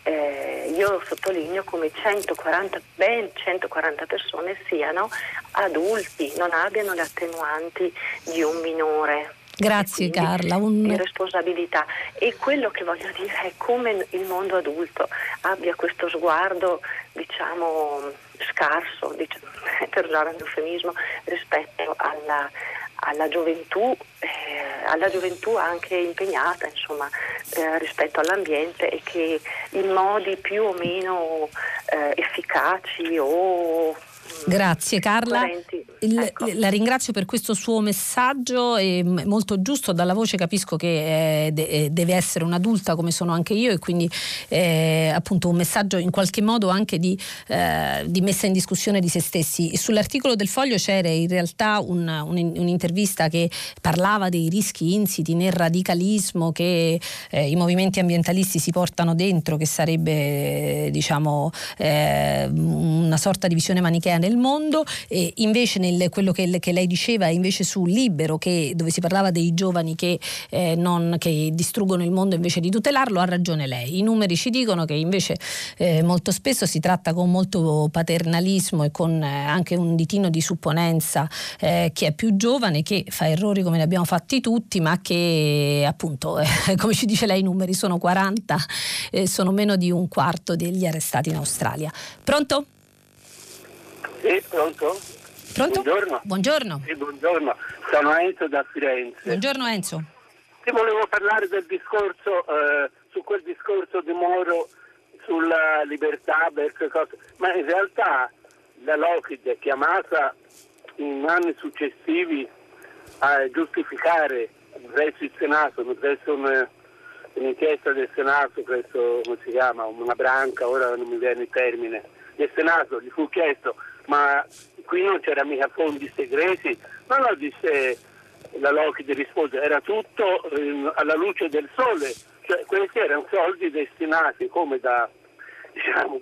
eh, io sottolineo come 140, ben 140 persone siano adulti, non abbiano le attenuanti di un minore. Grazie Carla. Un... Responsabilità. E quello che voglio dire è come il mondo adulto abbia questo sguardo, diciamo, scarso, diciamo, per usare un eufemismo, rispetto alla, alla gioventù, eh, alla gioventù anche impegnata insomma, eh, rispetto all'ambiente e che in modi più o meno eh, efficaci o Grazie Carla, Il, ecco. la ringrazio per questo suo messaggio, è molto giusto, dalla voce capisco che eh, deve essere un'adulta come sono anche io e quindi eh, appunto un messaggio in qualche modo anche di, eh, di, messa in discussione di se stessi. Sull'articolo del foglio c'era in realtà un, un, un'intervista che parlava dei rischi insiti nel radicalismo che eh, i movimenti ambientalisti si portano dentro, che sarebbe diciamo eh, una sorta di visione manichea nel mondo, e invece nel, quello che, che, lei diceva invece su Libero, che, dove si parlava dei giovani che, eh, non, che, distruggono il mondo invece di tutelarlo, ha ragione lei. I numeri ci dicono che invece eh, molto spesso si tratta con molto paternalismo e con eh, anche un ditino di supponenza eh, chi è più giovane, che fa errori come ne abbiamo fatti tutti, ma che appunto, eh, come ci dice lei, i numeri sono 40, eh, sono meno di un quarto degli arrestati in Australia. Pronto? Sì, pronto? Pronto? Buongiorno. Buongiorno. Sì, buongiorno. Sono Enzo da Firenze. Buongiorno Enzo. Ti volevo parlare del discorso, eh, su quel discorso di Moro sulla libertà ma in realtà la Lockheed è chiamata in anni successivi a giustificare presso il Senato, presso un, un'inchiesta del Senato, presso come si chiama, una branca, ora non mi viene il termine, del Senato gli fu chiesto ma qui non c'era mica fondi segreti. No, no, disse la Lockheed rispose, era tutto eh, alla luce del sole, cioè questi erano soldi destinati come da, diciamo,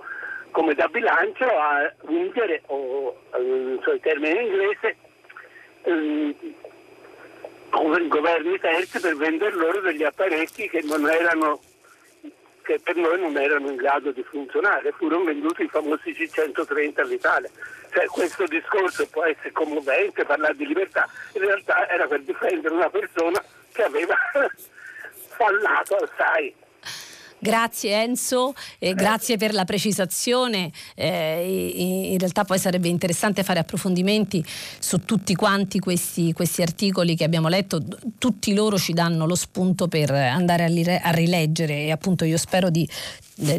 come da bilancio a vincere, o non so in inglese, eh, governi terzi per vendere loro degli apparecchi che non erano che per noi non erano in grado di funzionare, furono venduti i famosi C130 all'Italia. Cioè, questo discorso può essere commovente, parlare di libertà, in realtà era per difendere una persona che aveva fallato assai. Grazie Enzo, eh, grazie per la precisazione. Eh, in realtà poi sarebbe interessante fare approfondimenti su tutti quanti questi, questi, articoli che abbiamo letto. Tutti loro ci danno lo spunto per andare a, rileggere e appunto io spero di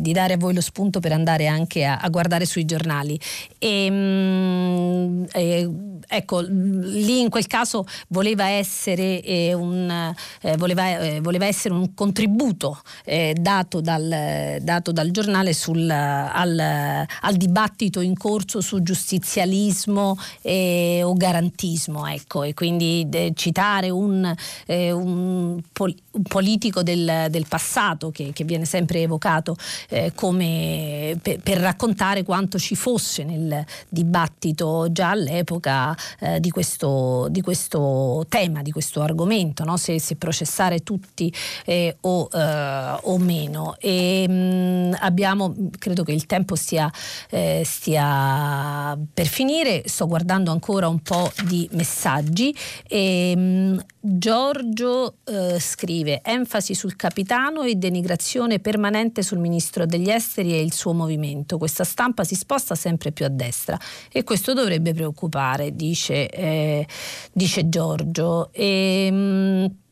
di dare a voi lo spunto per andare anche a, a guardare sui giornali. E, mh, eh, ecco, lì in quel caso voleva essere, eh, un, eh, voleva, eh, voleva essere un contributo eh, dato dal, dato, dal, giornale sul, al, al, dibattito in corso su giustizialismo o garantismo. Ecco, e quindi citare un, un, pol- un politico del, del passato che, che viene sempre evocato eh, come per, per, raccontare quanto ci fosse nel dibattito già all'epoca eh, di, questo, di, questo, tema, di questo argomento, no? se, se, processare tutti eh, o, eh, o, meno. E, mh, mm, abbiamo, credo che il tempo stia, eh, stia, per finire, sto guardando ancora un po' di messaggi. E, mh, mm, Giorgio eh, scrive enfasi sul capitano e denigrazione permanente sul ministro degli esteri e il suo movimento. Questa stampa si sposta sempre più a destra e questo dovrebbe preoccupare, dice, eh, dice Giorgio. E, mh,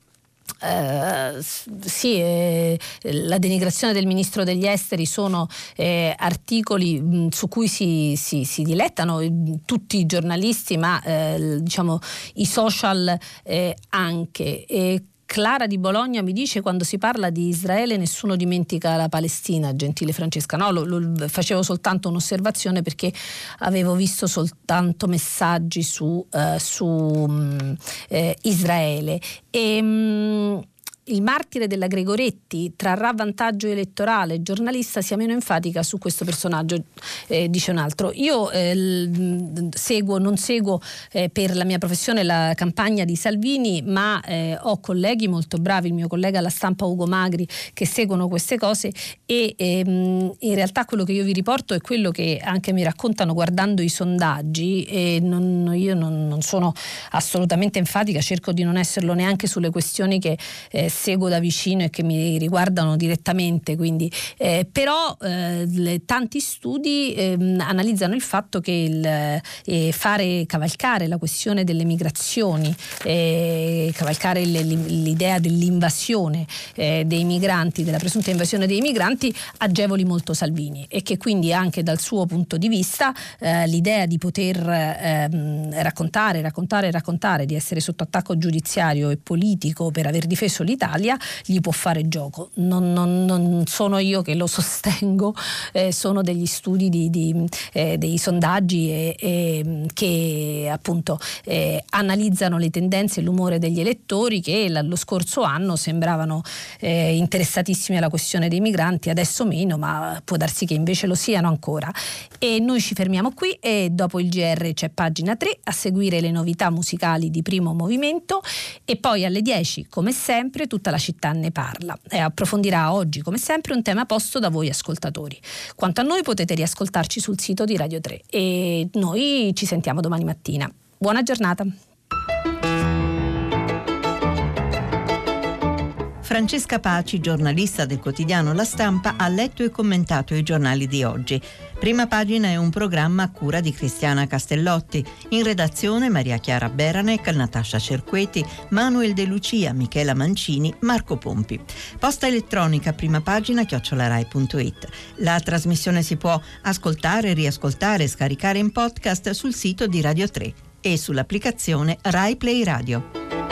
Uh, sì, eh, la denigrazione del ministro degli esteri sono eh, articoli mh, mm, su cui si, si, si, dilettano tutti i giornalisti, ma eh, diciamo i social eh, anche. E Clara di Bologna mi dice quando si parla di Israele nessuno dimentica la Palestina, gentile Francesca. No, lo, lo, facevo soltanto un'osservazione perché avevo visto soltanto messaggi su, uh, su um, eh, Israele. E, um, il martire della Gregoretti trarrà vantaggio elettorale, giornalista sia meno enfatica su questo personaggio, eh, dice un altro. Io eh, seguo, non seguo eh, per la mia professione la campagna di Salvini, ma eh, ho colleghi molto bravi, il mio collega alla stampa Ugo Magri, che seguono queste cose. E ehm, in realtà quello che io vi riporto è quello che anche mi raccontano guardando i sondaggi. E non, io non, non, sono assolutamente enfatica, cerco di non esserlo neanche sulle questioni che eh, seguo da vicino e che mi riguardano direttamente, quindi, eh, però eh, le, tanti studi ehm, analizzano il fatto che il, eh, fare cavalcare la questione delle migrazioni, eh, cavalcare le, l'idea dell'invasione eh, dei migranti, della presunta invasione dei migranti, agevoli molto Salvini e che quindi anche dal suo punto di vista eh, l'idea di poter ehm, raccontare, raccontare, raccontare, di essere sotto attacco giudiziario e politico per aver difeso l'Italia, l'Italia gli può fare gioco. Non, non, non sono io che lo sostengo, eh, sono degli studi di, di, eh, dei sondaggi e, e, che appunto eh, analizzano le tendenze e l'umore degli elettori che lo scorso anno sembravano eh, interessatissimi alla questione dei migranti, adesso meno, ma può darsi che invece lo siano ancora. E noi ci fermiamo qui e dopo il GR c'è pagina 3 a seguire le novità musicali di primo movimento e poi alle 10 come sempre tutta la città ne parla e approfondirà oggi come sempre un tema posto da voi ascoltatori. Quanto a noi potete riascoltarci sul sito di Radio 3 e noi ci sentiamo domani mattina. Buona giornata. Francesca Paci, giornalista del quotidiano La Stampa, ha letto e commentato i giornali di oggi. Prima pagina è un programma a cura di Cristiana Castellotti. In redazione Maria Chiara Beranec, Natascia Cerqueti, Manuel De Lucia, Michela Mancini, Marco Pompi. Posta elettronica prima pagina chiocciolarai.it. La trasmissione si può ascoltare, riascoltare e scaricare in podcast sul sito di Radio 3 e sull'applicazione Rai Play Radio.